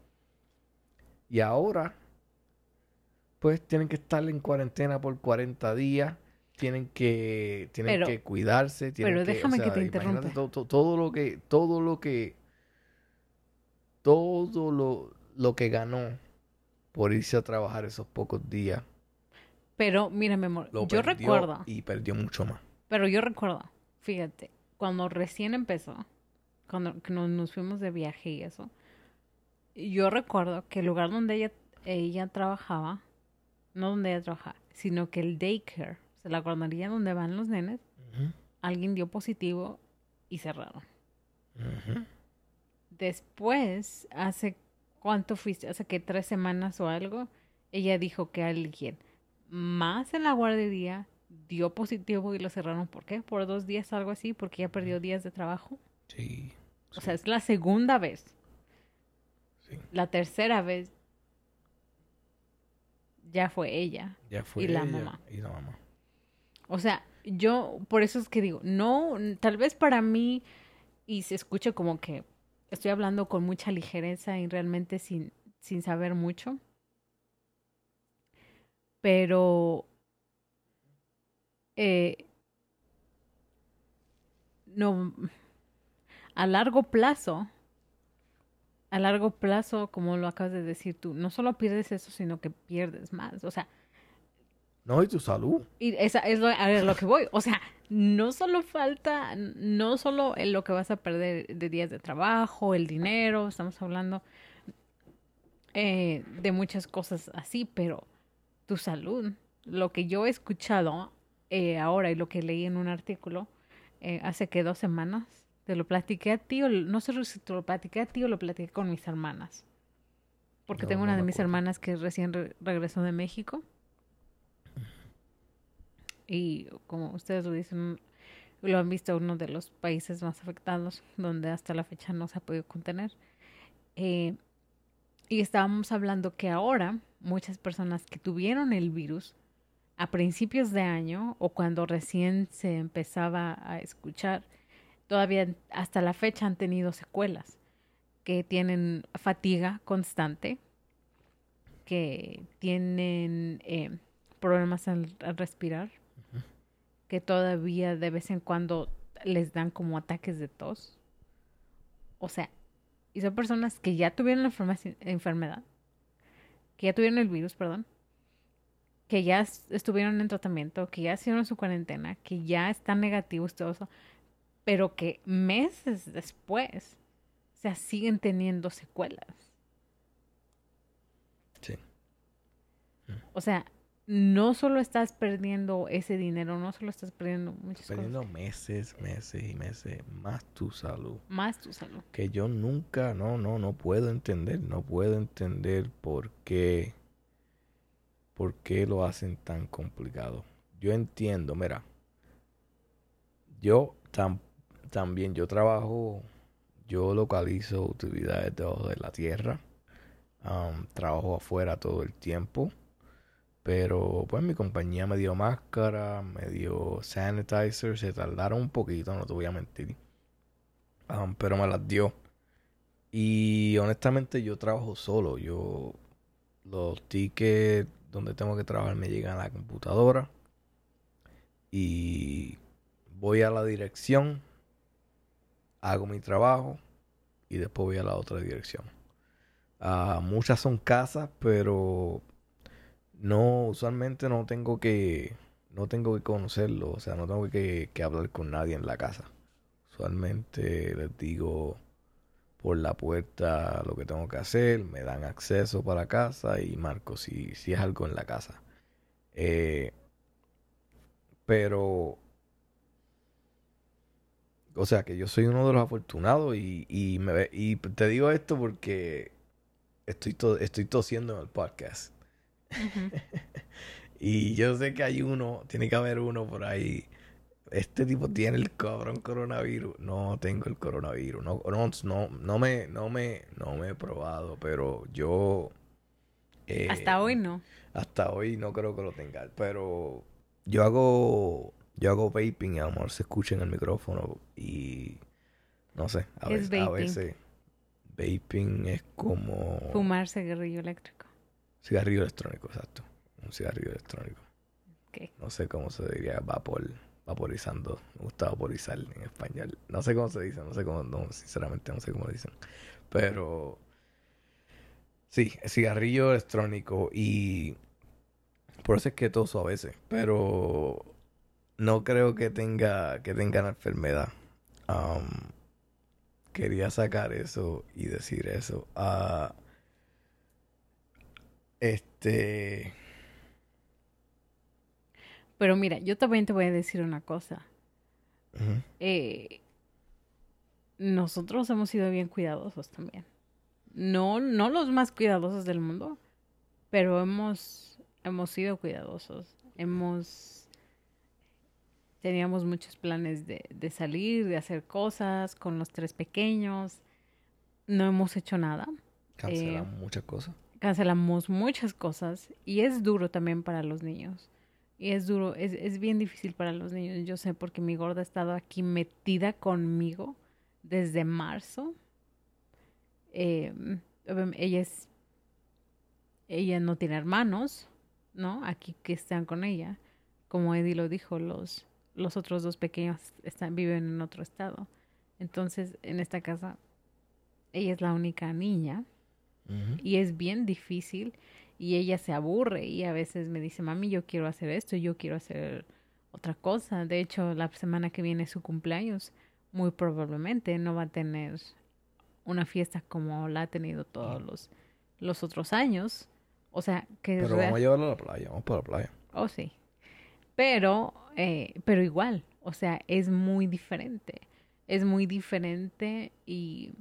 Y ahora, pues tienen que estar en cuarentena por 40 días, tienen que, tienen Pero- que cuidarse, tienen pero que, déjame que te interrumpa. to- to- todo lo que, todo lo que, todo lo, lo que ganó por irse a trabajar esos pocos días, Pero mira, mi amor, lo yo recuerdo, y perdió mucho más. pero yo recuerdo, fíjate, cuando recién empezó, cuando nos, fuimos de viaje y eso, yo recuerdo que el lugar donde ella, ella trabajaba, no donde ella trabajaba, sino que el daycare, o sea, la guardería donde van los nenes, alguien dio positivo y cerraron. Después, hace cuánto fuiste, hace que tres semanas o algo, ella dijo que alguien más en la guardería dio positivo y lo cerraron. ¿Por qué? Por dos días, algo así, porque ella perdió días de trabajo. Sí, O sea, es la segunda vez. sí. La tercera vez ya fue ella. Ya fue Y la ella mamá. Y la mamá. O sea, yo, por eso es que digo, no, tal vez para mí, y se escucha como que estoy hablando con mucha ligereza y realmente sin, sin saber mucho. Pero eh, no a largo plazo, a largo plazo, como lo acabas de decir tú, no solo pierdes eso, sino que pierdes más. O sea, No, y tu salud. y esa es lo, a lo que voy. O sea, no solo falta, no solo en lo que vas a perder de días de trabajo, el dinero, estamos hablando eh, de muchas cosas así, pero tu salud, lo que yo he escuchado eh, ahora y lo que leí en un artículo eh, hace que dos semanas, te lo platiqué a ti, o no sé si te lo platiqué a ti o lo platiqué con mis hermanas. Porque No, tengo no una de mis acuerdo. hermanas que recién re- regresó de México. Y como ustedes lo dicen, lo han visto uno de los países más afectados, donde hasta la fecha no se ha podido contener. Eh, y estábamos hablando que ahora muchas personas que tuvieron el virus a principios de año o cuando recién se empezaba a escuchar, todavía hasta la fecha han tenido secuelas, que tienen fatiga constante, que tienen eh, problemas al, al respirar, que todavía de vez en cuando les dan como ataques de tos. O sea, y son personas que ya tuvieron la enfermedad, que ya tuvieron el virus, perdón, que ya es- estuvieron en tratamiento, que ya hicieron su cuarentena, que ya están negativos, todo eso, pero que meses después, o sea, siguen teniendo secuelas. Sí. O sea, no solo estás perdiendo ese dinero, no solo estás perdiendo muchas Perdiendo cosas, meses, meses y meses más tu salud. más tu salud. Que yo nunca, no, no, no puedo entender. No puedo entender por qué. ¿Por qué lo hacen tan complicado? Yo entiendo, mira. Yo tam- también, yo trabajo, yo localizo utilidades debajo de la tierra. Trabajo afuera todo el tiempo. Pero pues mi compañía me dio máscara, me dio sanitizer, se tardaron un poquito, no te voy a mentir. Am, pero me las dio. Y honestamente yo trabajo solo. Yo los tickets donde tengo que trabajar me llegan a la computadora. Y voy a la dirección, hago mi trabajo y después voy a la otra dirección. Ah, muchas son casas, pero no, usualmente no tengo que, no tengo que conocerlo, o sea, no tengo que, que hablar con nadie en la casa. Usualmente les digo por la puerta lo que tengo que hacer, me dan acceso para casa y marco si, si es algo en la casa. Eh, pero, o sea, que yo soy uno de los afortunados y, y, me, y te digo esto porque estoy, to- estoy tosiendo en el podcast. y yo sé que hay uno, tiene que haber uno por ahí. Este tipo tiene el cabrón coronavirus. No tengo el coronavirus. No, no, no, no me, no me, no me he probado, pero yo. eh, Hasta hoy no. hasta hoy no creo que lo tenga. Pero yo hago. Yo hago vaping y a lo mejor se escucha en el micrófono. Y. No sé. A veces. Vaping es como. Fumar cigarrillo eléctrico. Cigarrillo electrónico, exacto. Un cigarrillo electrónico. No sé cómo se diría vapor. Vaporizando. Me gusta vaporizar en español. No sé cómo se dice. No sé cómo. No, sinceramente no sé cómo dicen. Pero. Sí, cigarrillo electrónico. Y. Por eso es que toso a veces. Pero. No creo que tenga. Que tenga la enfermedad. Quería sacar eso y decir eso. Ah, este. Pero mira, yo también te voy a decir una cosa. Eh, nosotros hemos sido bien cuidadosos también. No, no los más cuidadosos del mundo, pero hemos, hemos sido cuidadosos. Hemos teníamos muchos planes de, de salir, de hacer cosas con los tres pequeños. No hemos hecho nada. Cancelan muchas cosas. Cancelamos muchas cosas y es duro también para los niños. Y es duro, es, es bien difícil para los niños. Yo sé porque mi gorda ha estado aquí metida conmigo desde marzo. Eh, ella es, ella no tiene hermanos, ¿no? Aquí que están con ella. Como Eddie lo dijo, los, los otros dos pequeños están, viven en otro estado. Entonces, en esta casa, ella es la única niña Y es bien difícil y ella se aburre y a veces me dice, mami, yo quiero hacer esto, yo quiero hacer otra cosa. De hecho, la semana que viene es su cumpleaños. Muy probablemente no va a tener una fiesta como la ha tenido todos los, los otros años. O sea, que es Pero real- vamos a llevarlo a la playa. Vamos para la playa. Oh, sí. Pero, eh, pero igual, o sea, es muy diferente. Es muy diferente y...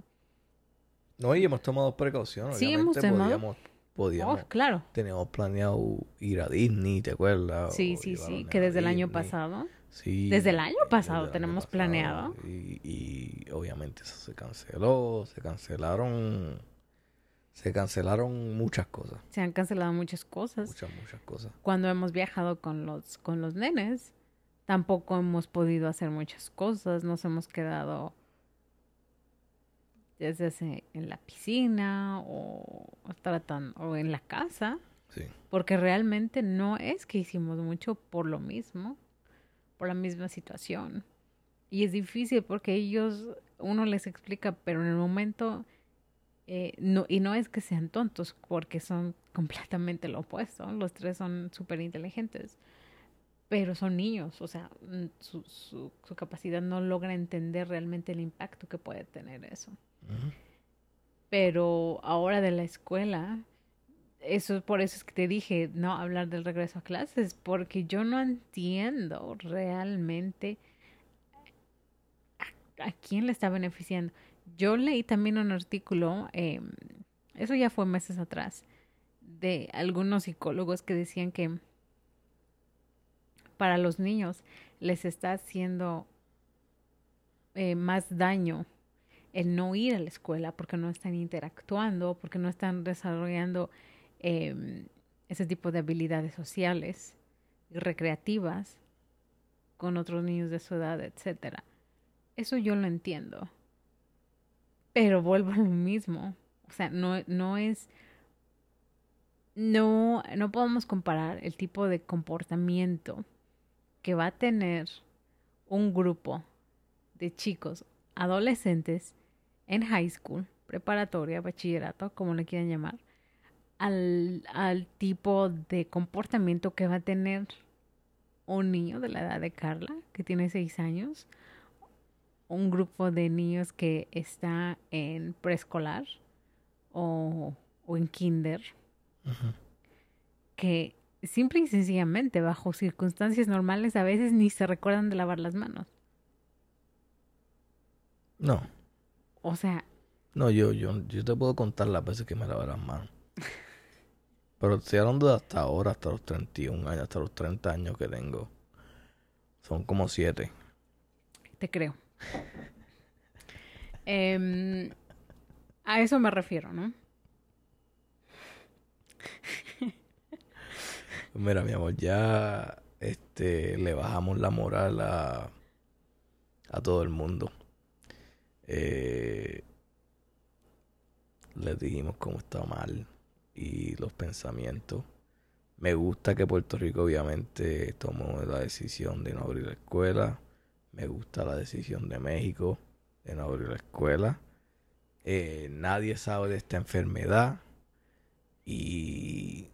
No, y hemos tomado precauciones. Sí, hemos tomado- Podíamos, Oh, claro. teníamos planeado ir a Disney, ¿te acuerdas? Sí, O sí, sí. Que desde el año pasado. Sí. Desde el año pasado el tenemos planeado. Y, y obviamente eso se canceló. Se cancelaron. Se cancelaron muchas cosas. Se han cancelado muchas cosas. Muchas, muchas cosas. Cuando hemos viajado con los, con los nenes, tampoco hemos podido hacer muchas cosas. Nos hemos quedado desde hace- en la piscina o tratando o en la casa. Sí. Porque realmente no es que hicimos mucho por lo mismo, por la misma situación. Y es difícil porque ellos, uno les explica, pero en el momento, eh, no, y no es que sean tontos, porque son completamente lo opuesto. Los tres son súper inteligentes, pero son niños, o sea, mm, su, su, su capacidad no logra entender realmente el impacto que puede tener eso. Pero ahora de la escuela, eso por eso es que te dije no hablar del regreso a clases, porque yo no entiendo realmente a, quién le está beneficiando. Yo leí también un artículo, eh, eso ya fue meses atrás, de algunos psicólogos que decían que para los niños les está haciendo eh, más daño el no ir a la escuela porque no están interactuando, porque no están desarrollando eh, ese tipo de habilidades sociales y recreativas con otros niños de su edad, etcétera. Eso yo lo entiendo. Pero vuelvo a lo mismo. O sea, no, no es. No, no podemos comparar el tipo de comportamiento que va a tener un grupo de chicos adolescentes en high school, preparatoria, bachillerato, como le quieran llamar, al, al tipo de comportamiento que va a tener un niño de la edad de Carla, que tiene seis años, un grupo de niños que está en preescolar o, o en kinder, que simple y sencillamente, bajo circunstancias normales, a veces ni se recuerdan de lavar las manos. No. O sea, No, yo, yo, yo te puedo contar las veces que me lavé las manos. Pero estoy hablando de hasta ahora, hasta los 31 años, hasta los 30 años que tengo. Son como 7. Te creo. Em, a eso me refiero, ¿no? Mira, mi amor, ya este, le bajamos la moral a, a todo el mundo. Eh, les dijimos cómo está mal y los pensamientos. Me gusta que Puerto Rico obviamente tomó la decisión de no abrir la escuela. Me gusta la decisión de México de no abrir la escuela. Eh, nadie sabe de esta enfermedad. Y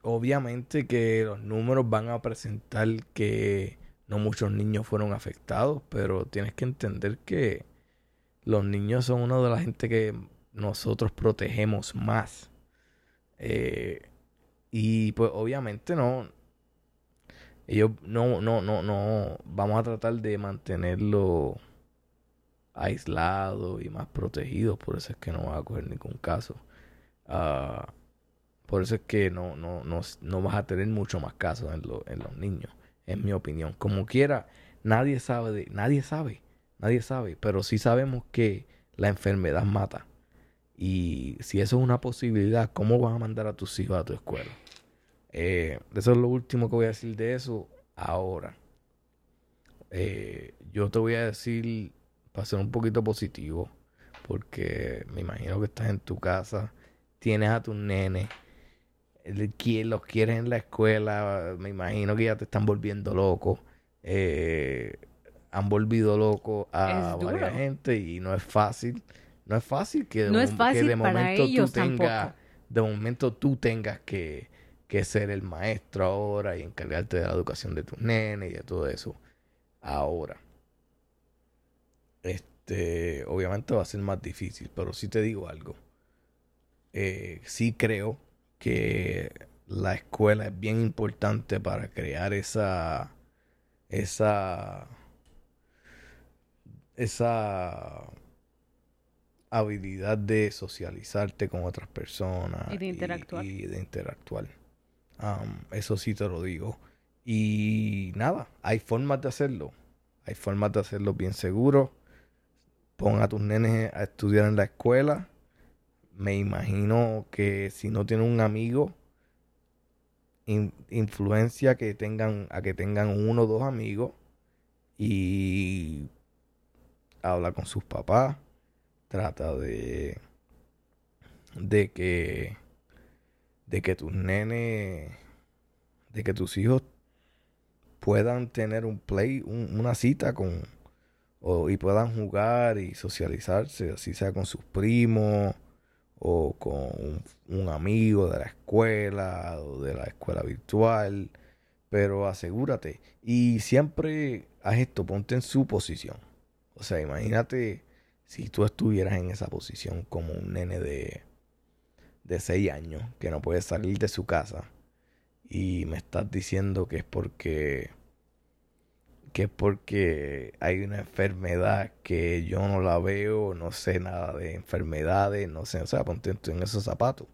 obviamente que los números van a presentar que no muchos niños fueron afectados, pero tienes que entender que los niños son una de las gente que nosotros protegemos más. Eh, y pues obviamente no. Ellos no, no, no, no. Vamos a tratar de mantenerlo aislado y más protegido. Por eso es que no va a coger ningún caso. Ah, por eso es que no, no, no, no vas a tener mucho más casos en, en los niños. En mi opinión. Como quiera, nadie sabe de. Nadie sabe. Nadie sabe. Pero sí sabemos que la enfermedad mata. Y si eso es una posibilidad, ¿cómo vas a mandar a tus hijos a tu escuela? Eh, eso es lo último que voy a decir de eso ahora. Eh, yo te voy a decir, para ser un poquito positivo, porque me imagino que estás en tu casa, tienes a tus nenes, los quieres en la escuela, me imagino que ya te están volviendo loco. Eh, han volvido loco a varias gente y no es fácil. No es fácil que de, no es fácil de para momento tú tengas, de momento tú tengas que, que ser el maestro ahora y encargarte de la educación de tus nenes y de todo eso. Ahora. Este, obviamente va a ser más difícil, pero sí te digo algo. Eh, sí creo que la escuela es bien importante para crear esa esa esa habilidad de socializarte con otras personas y de interactuar. Y, de interactuar. Um, eso sí te lo digo. Y nada, hay formas de hacerlo. Hay formas de hacerlo bien seguro. Pon a tus nenes a estudiar en la escuela. Me imagino que si no tienen un amigo, influencia que tengan a que tengan uno o dos amigos y habla con sus papás trata de de que de que tus nenes de que tus hijos puedan tener un play una cita con o, y puedan jugar y socializarse así sea con sus primos o con un, amigo de la escuela o de la escuela virtual. Pero asegúrate y siempre haz esto ponte en su posición o sea imagínate si tú estuvieras en esa posición como un nene de, de 6 años que no puede salir de su casa y me estás diciendo que es porque que es porque hay una enfermedad que yo no la veo, no sé nada de enfermedades, no sé, o sea, ponte en esos zapatos.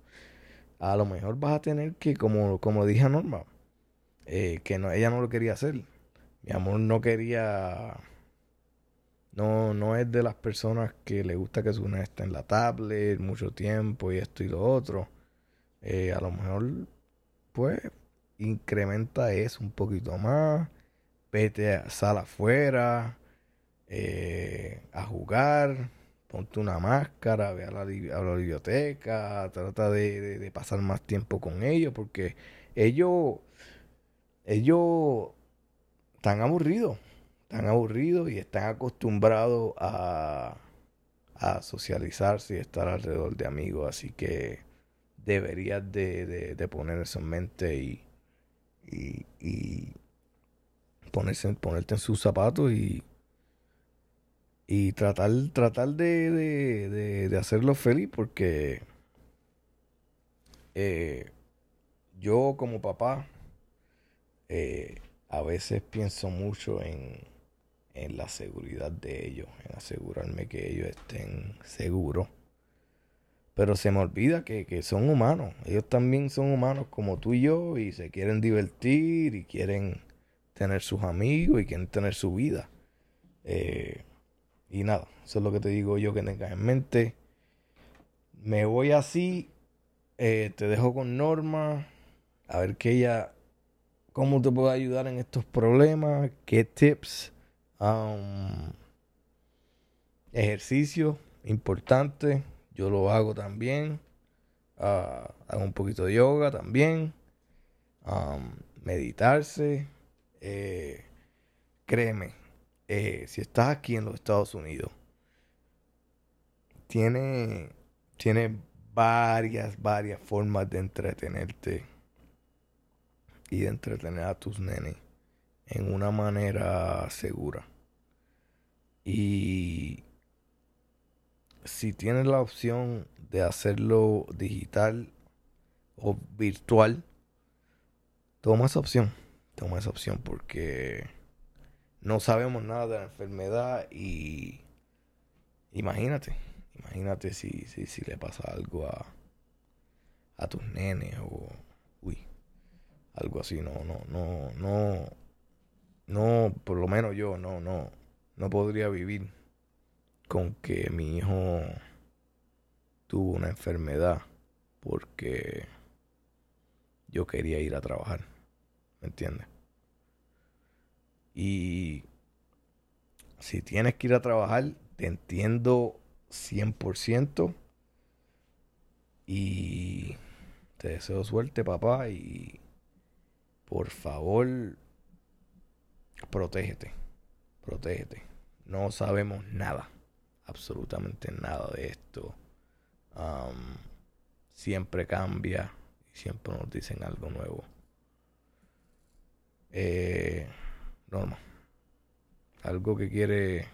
A lo mejor vas a tener que, como, como dije a Norma, eh, que no, ella no lo quería hacer. Mi amor no quería no, no es de las personas que le gusta que su nena esté en la tablet mucho tiempo y esto y lo otro. Eh, a lo mejor, pues, incrementa eso un poquito más. Vete a sala afuera, eh, a jugar, ponte una máscara, ve a la, biblioteca, trata de, de, pasar más tiempo con ellos, porque ellos, ellos están aburridos están aburridos y están acostumbrados a, a socializarse y estar alrededor de amigos. Así que deberías de, de, poner eso en mente y, y, y ponerse, ponerte en sus zapatos y, y tratar, tratar de, de, de hacerlo feliz porque eh, yo como papá eh, a veces pienso mucho en en la seguridad de ellos, en asegurarme que ellos estén seguros. Pero se me olvida que, que son humanos, ellos también son humanos como tú y yo y se quieren divertir y quieren tener sus amigos y quieren tener su vida. Eh, y nada, eso es lo que te digo yo que tengas en mente. Me voy así, eh, te dejo con Norma, a ver que ella, cómo te puede ayudar en estos problemas, qué tips, um, ejercicios importantes, yo lo hago también, uh, hago un poquito de yoga también, um, meditarse, eh, créeme, eh, si estás aquí en los Estados Unidos, tiene, tiene varias, varias formas de entretenerte y de entretener a tus nenes en una manera segura. Y si tienes la opción de hacerlo digital o virtual, toma esa opción. Toma esa opción porque no sabemos nada de la enfermedad y imagínate, imagínate si, si, si le pasa algo a, a tus nenes o uy, algo así, no, no, no, no, no, por lo menos yo no, no, no podría vivir con que mi hijo tuvo una enfermedad porque yo quería ir a trabajar, ¿me entiendes? Y si tienes que ir a trabajar, te entiendo 100%. Y te deseo suerte, papá. Y por favor, protégete. Protégete. No sabemos nada. Absolutamente nada de esto. siempre cambia. Y siempre nos dicen algo nuevo. Eh Norma, algo que quiere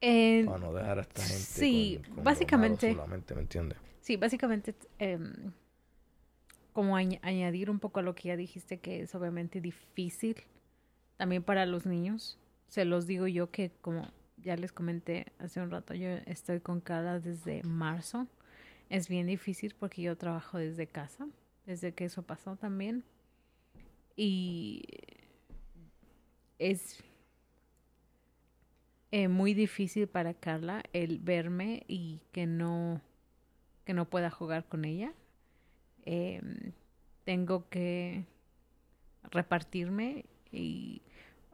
Eh, para no dejar a esta gente sí, con- con lo básicamente- solamente, ¿me entiendes? Sí, básicamente, em, como añ- añadir un poco a lo que ya dijiste, que es obviamente difícil también para los niños. Se los digo yo que, como ya les comenté hace un rato, yo estoy con Carla desde marzo. Es bien difícil porque yo trabajo desde casa, desde que eso pasó también. Y es eh, muy difícil para Carla el verme y que no que no pueda jugar con ella. Em, tengo que repartirme y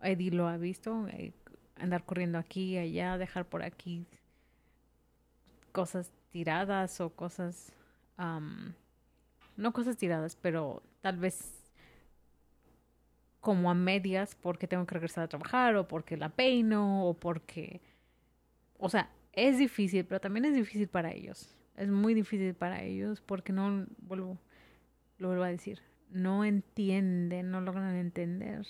Eddie lo ha visto, eh, andar corriendo aquí y allá, dejar por aquí cosas tiradas o cosas, am, no cosas tiradas, pero tal vez como a medias porque tengo que regresar a trabajar o porque la peino o porque, o sea, es difícil, pero también es difícil para ellos. Es muy difícil para ellos porque no, vuelvo, lo vuelvo a decir, no entienden, no logran entender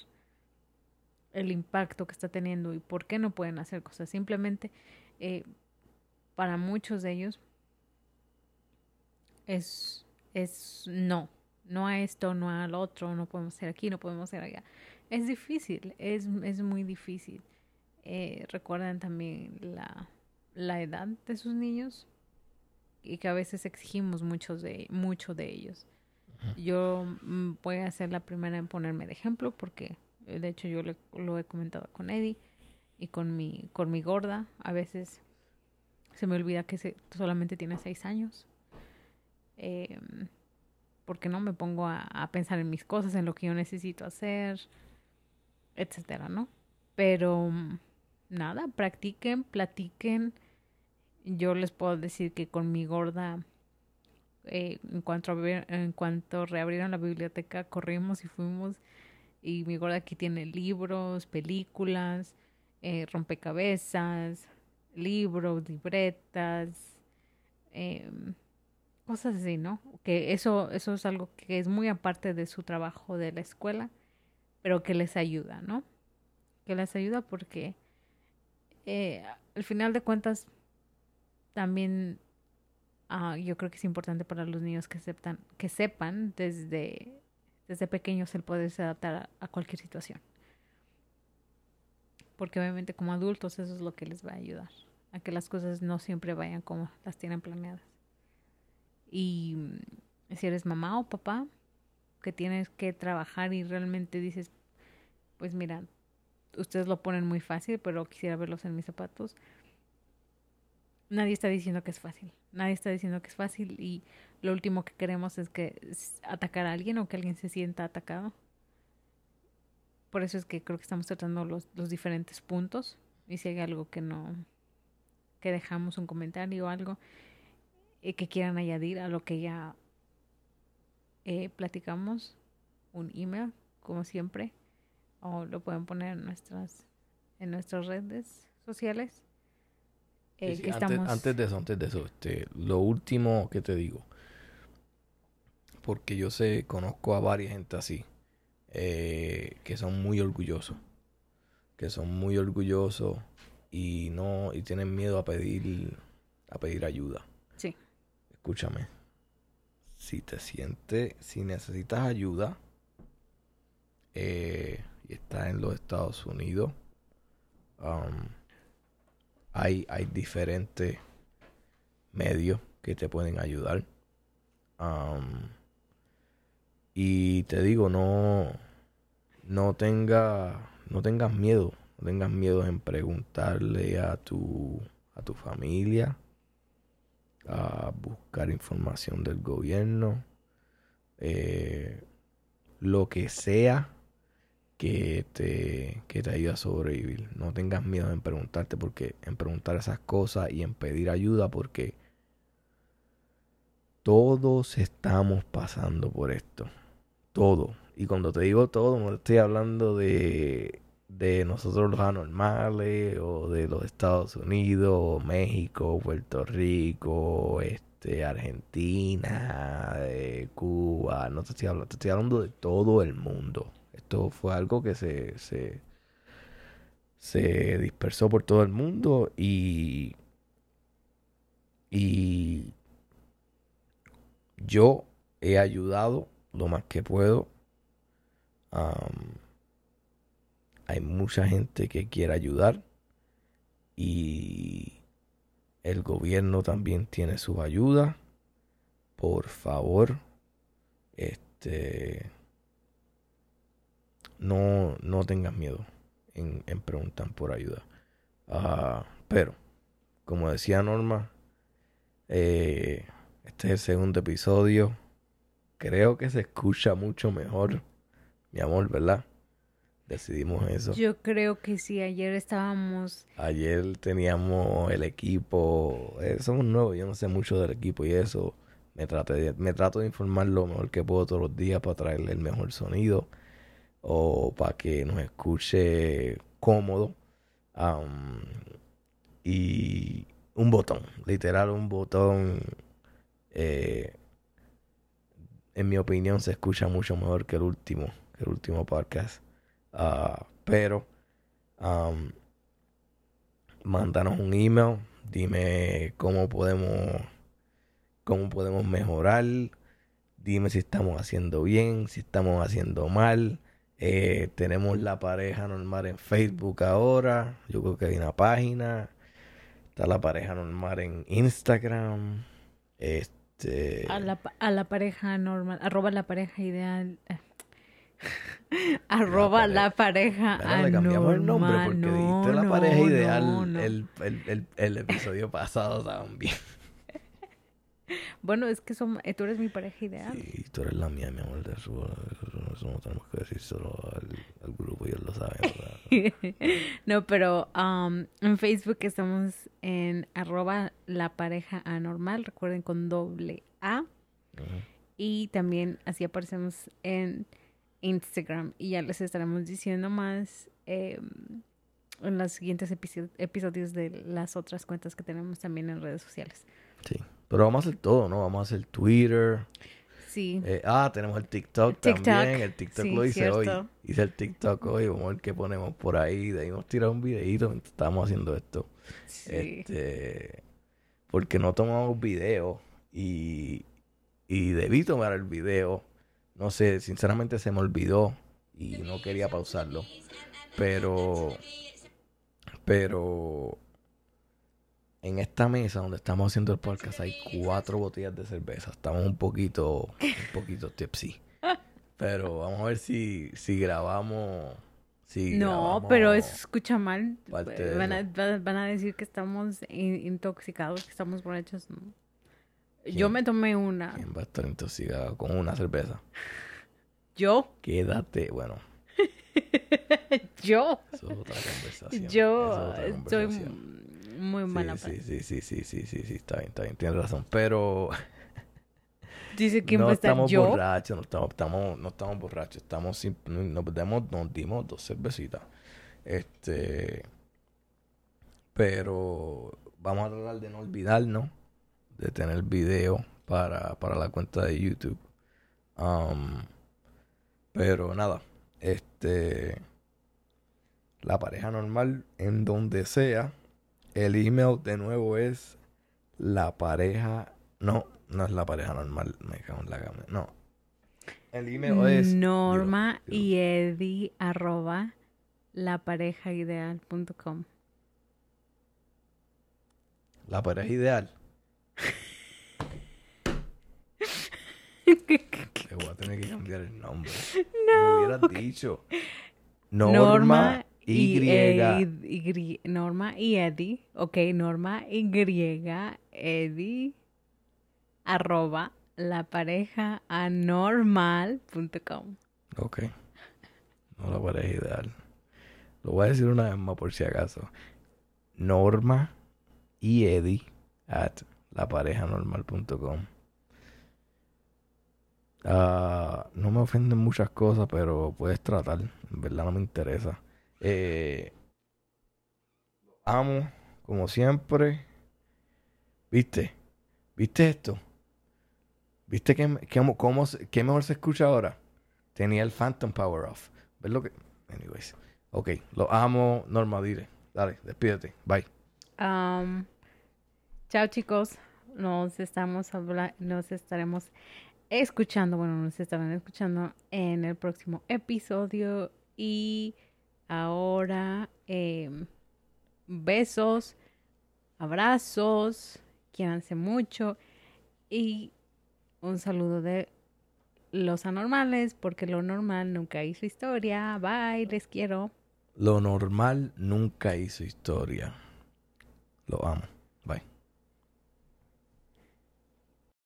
el impacto que está teniendo y por qué no pueden hacer cosas. Simplemente, eh, para muchos de ellos, es, es no. No a esto, no al otro, no podemos ser aquí, no podemos ser allá. Es difícil, es, es muy difícil. Eh, recuerdan también la, la edad de sus niños y que a veces exigimos muchos de, mucho de ellos. Yo mm, voy a ser la primera en ponerme de ejemplo porque de hecho yo le- lo he comentado con Eddie y con mi, con mi gorda. A veces se me olvida que se, solamente tiene seis años. Eh, porque no me pongo a, pensar en mis cosas, en lo que yo necesito hacer, etcétera, ¿no? Pero mm, nada, practiquen, platiquen. Yo les puedo decir que con mi gorda, eh, en, cuanto en cuanto reabrieron la biblioteca, corrimos y fuimos. Y mi gorda aquí tiene libros, películas, eh, rompecabezas, libros, libretas, em, cosas así, ¿no? Que eso, eso es algo que es muy aparte de su trabajo de la escuela, pero que les ayuda, ¿no? Que les ayuda porque eh, al final de cuentas también ah, yo creo que es importante para los niños que sepan, que sepan desde, desde pequeños el poderse adaptar a, a cualquier situación. Porque obviamente como adultos eso es lo que les va a ayudar. A que las cosas no siempre vayan como las tienen planeadas. Y mm, si eres mamá o papá, que tienes que trabajar y realmente dices, pues mira, ustedes lo ponen muy fácil, pero quisiera verlos en mis zapatos. Nadie está diciendo que es fácil. Nadie está diciendo que es fácil y lo último que queremos es que atacar a alguien o que alguien se sienta atacado. Por eso es que creo que estamos tratando los, los diferentes puntos. Y si hay algo que no, que dejamos un comentario o algo eh, que quieran añadir a lo que ya eh, platicamos, un email, como siempre, o lo pueden poner en nuestras, en nuestras redes sociales. Eh, que antes, estamos... antes, de eso, antes de eso, este, lo último que te digo, porque yo sé, conozco a varias gente así, eh, que son muy orgullosos, que son muy orgullosos y no, y tienen miedo a pedir, a pedir ayuda. Sí. Escúchame, si te sientes, si necesitas ayuda, eh, y estás en los Estados Unidos, um, hay, hay diferentes medios que te pueden ayudar. Um, y te digo, no, no tenga, no tengas miedo, tengas miedo en preguntarle a tu, a tu familia, a buscar información del gobierno, eh, lo que sea que te, que te ayude a sobrevivir. No tengas miedo en preguntarte porque en preguntar esas cosas y en pedir ayuda porque todos estamos pasando por esto. Todo. Y cuando te digo todo, no estoy hablando de, de nosotros los anormales o de los Estados Unidos, México, Puerto Rico, este, Argentina, Cuba. No te estoy hablando, te estoy hablando de todo el mundo. Esto fue algo que se, se, se dispersó por todo el mundo y, y yo he ayudado lo más que puedo. hay mucha gente que quiere ayudar y el gobierno también tiene su ayuda. Por favor, este no, no tengas miedo en, preguntar por ayuda. Ah, pero, como decía Norma, eh, este es el segundo episodio. Creo que se escucha mucho mejor, mi amor, ¿verdad? Decidimos eso. Yo creo que sí, ayer estábamos... Ayer teníamos el equipo, eh, somos nuevos, yo no sé mucho del equipo y eso. Me, traté me trato de informar lo mejor que puedo todos los días para traerle el mejor sonido o para que nos escuche cómodo. y un botón, literal un botón, eh, en mi opinión se escucha mucho mejor que el último, que el último podcast. Ah, pero um, mándanos un email, dime cómo podemos, cómo podemos mejorar, dime si estamos haciendo bien, si estamos haciendo mal eh, tenemos la pareja normal en Facebook ahora. Yo creo que hay una página. Está la pareja normal en Instagram. Este. A la, a la pareja normal. Arroba la pareja ideal. arroba la pareja. La le cambiamos el nombre porque no, la pareja ideal el, el, el, episodio pasado también. Bueno, es que son, eh, tú eres mi pareja ideal. Sí, tú eres la mía, mi amor. De eso, no tenemos que decir solo al, grupo, ellos lo saben. no, pero um, en Facebook estamos en arroba la pareja anormal, recuerden con doble A. Y también así aparecemos en Instagram. Y ya les estaremos diciendo más em, en los siguientes episodios de las otras cuentas que tenemos también en redes sociales. Sí. Pero vamos a hacer todo, ¿no? Vamos a hacer Twitter. Sí. Eh, ah, tenemos el TikTok, también. El TikTok lo hice hoy. Hice el TikTok hoy. Vamos a ver qué ponemos por ahí. Debimos tirar un videito mientras estábamos haciendo esto. Sí. Este, porque no tomamos video y, y debí tomar el video. No sé, sinceramente se me olvidó y no quería pausarlo. Pero Pero en esta mesa donde estamos haciendo el podcast hay cuatro botellas de cerveza. Estamos un poquito, un poquito tipsy. Pero vamos a ver si, si grabamos. Si No, grabamos pero escucha mal. de Van a, van decir que estamos in- intoxicados, que estamos borrachos. ¿no? Yo me tomé una. ¿Quién va a estar intoxicado con una cerveza? Yo, Quédate, bueno, yo, eso es otra conversación. yo es otra conversación. Muy mala sí, sí, sí, sí, sí, sí, sí, sí, está bien, está bien, tienes razón. Pero Dice quién no estamos yo. borrachos, no estamos, estamos, no estamos borrachos, estamos nos dimos, nos dimos dos cervecitas. Este, pero vamos a tratar de no olvidarnos de tener video para, para la cuenta de YouTube. Um, pero nada, este, la pareja normal en donde sea. El email de nuevo es la pareja. No, no es la pareja normal. Me cago en la cama. No. El email es. Norma y Eddie arroba laparejaideal.com. La pareja ideal. Te voy a tener que cambiar el nombre. No. Me hubieras dicho. Norma, Y. Ed- Y- Norma y Eddie. Ok, Norma Y Eddie arroba lapareja anormal.com. Ok. No la pareja ideal. Lo voy a decir una vez más por si acaso. Norma y Eddie at laparejanormal.com. Ah, no me ofenden muchas cosas, pero puedes tratar. En verdad no me interesa. Eh, amo, como siempre. ¿Viste? ¿Viste esto? ¿Viste que, que- cómo qué mejor se escucha ahora? Tenía el Phantom Power Off. ¿Ves lo que...? Anyways. Ok, lo amo, Norma, dile. Dale, despídete. Bye. Chao chicos, nos estamos nos estaremos escuchando, bueno, nos estarán escuchando en el próximo episodio y ahora em, besos, abrazos, quiéranse mucho y un saludo de los anormales porque lo normal nunca hizo historia. Bye, les quiero. Lo normal nunca hizo historia. Lo amo.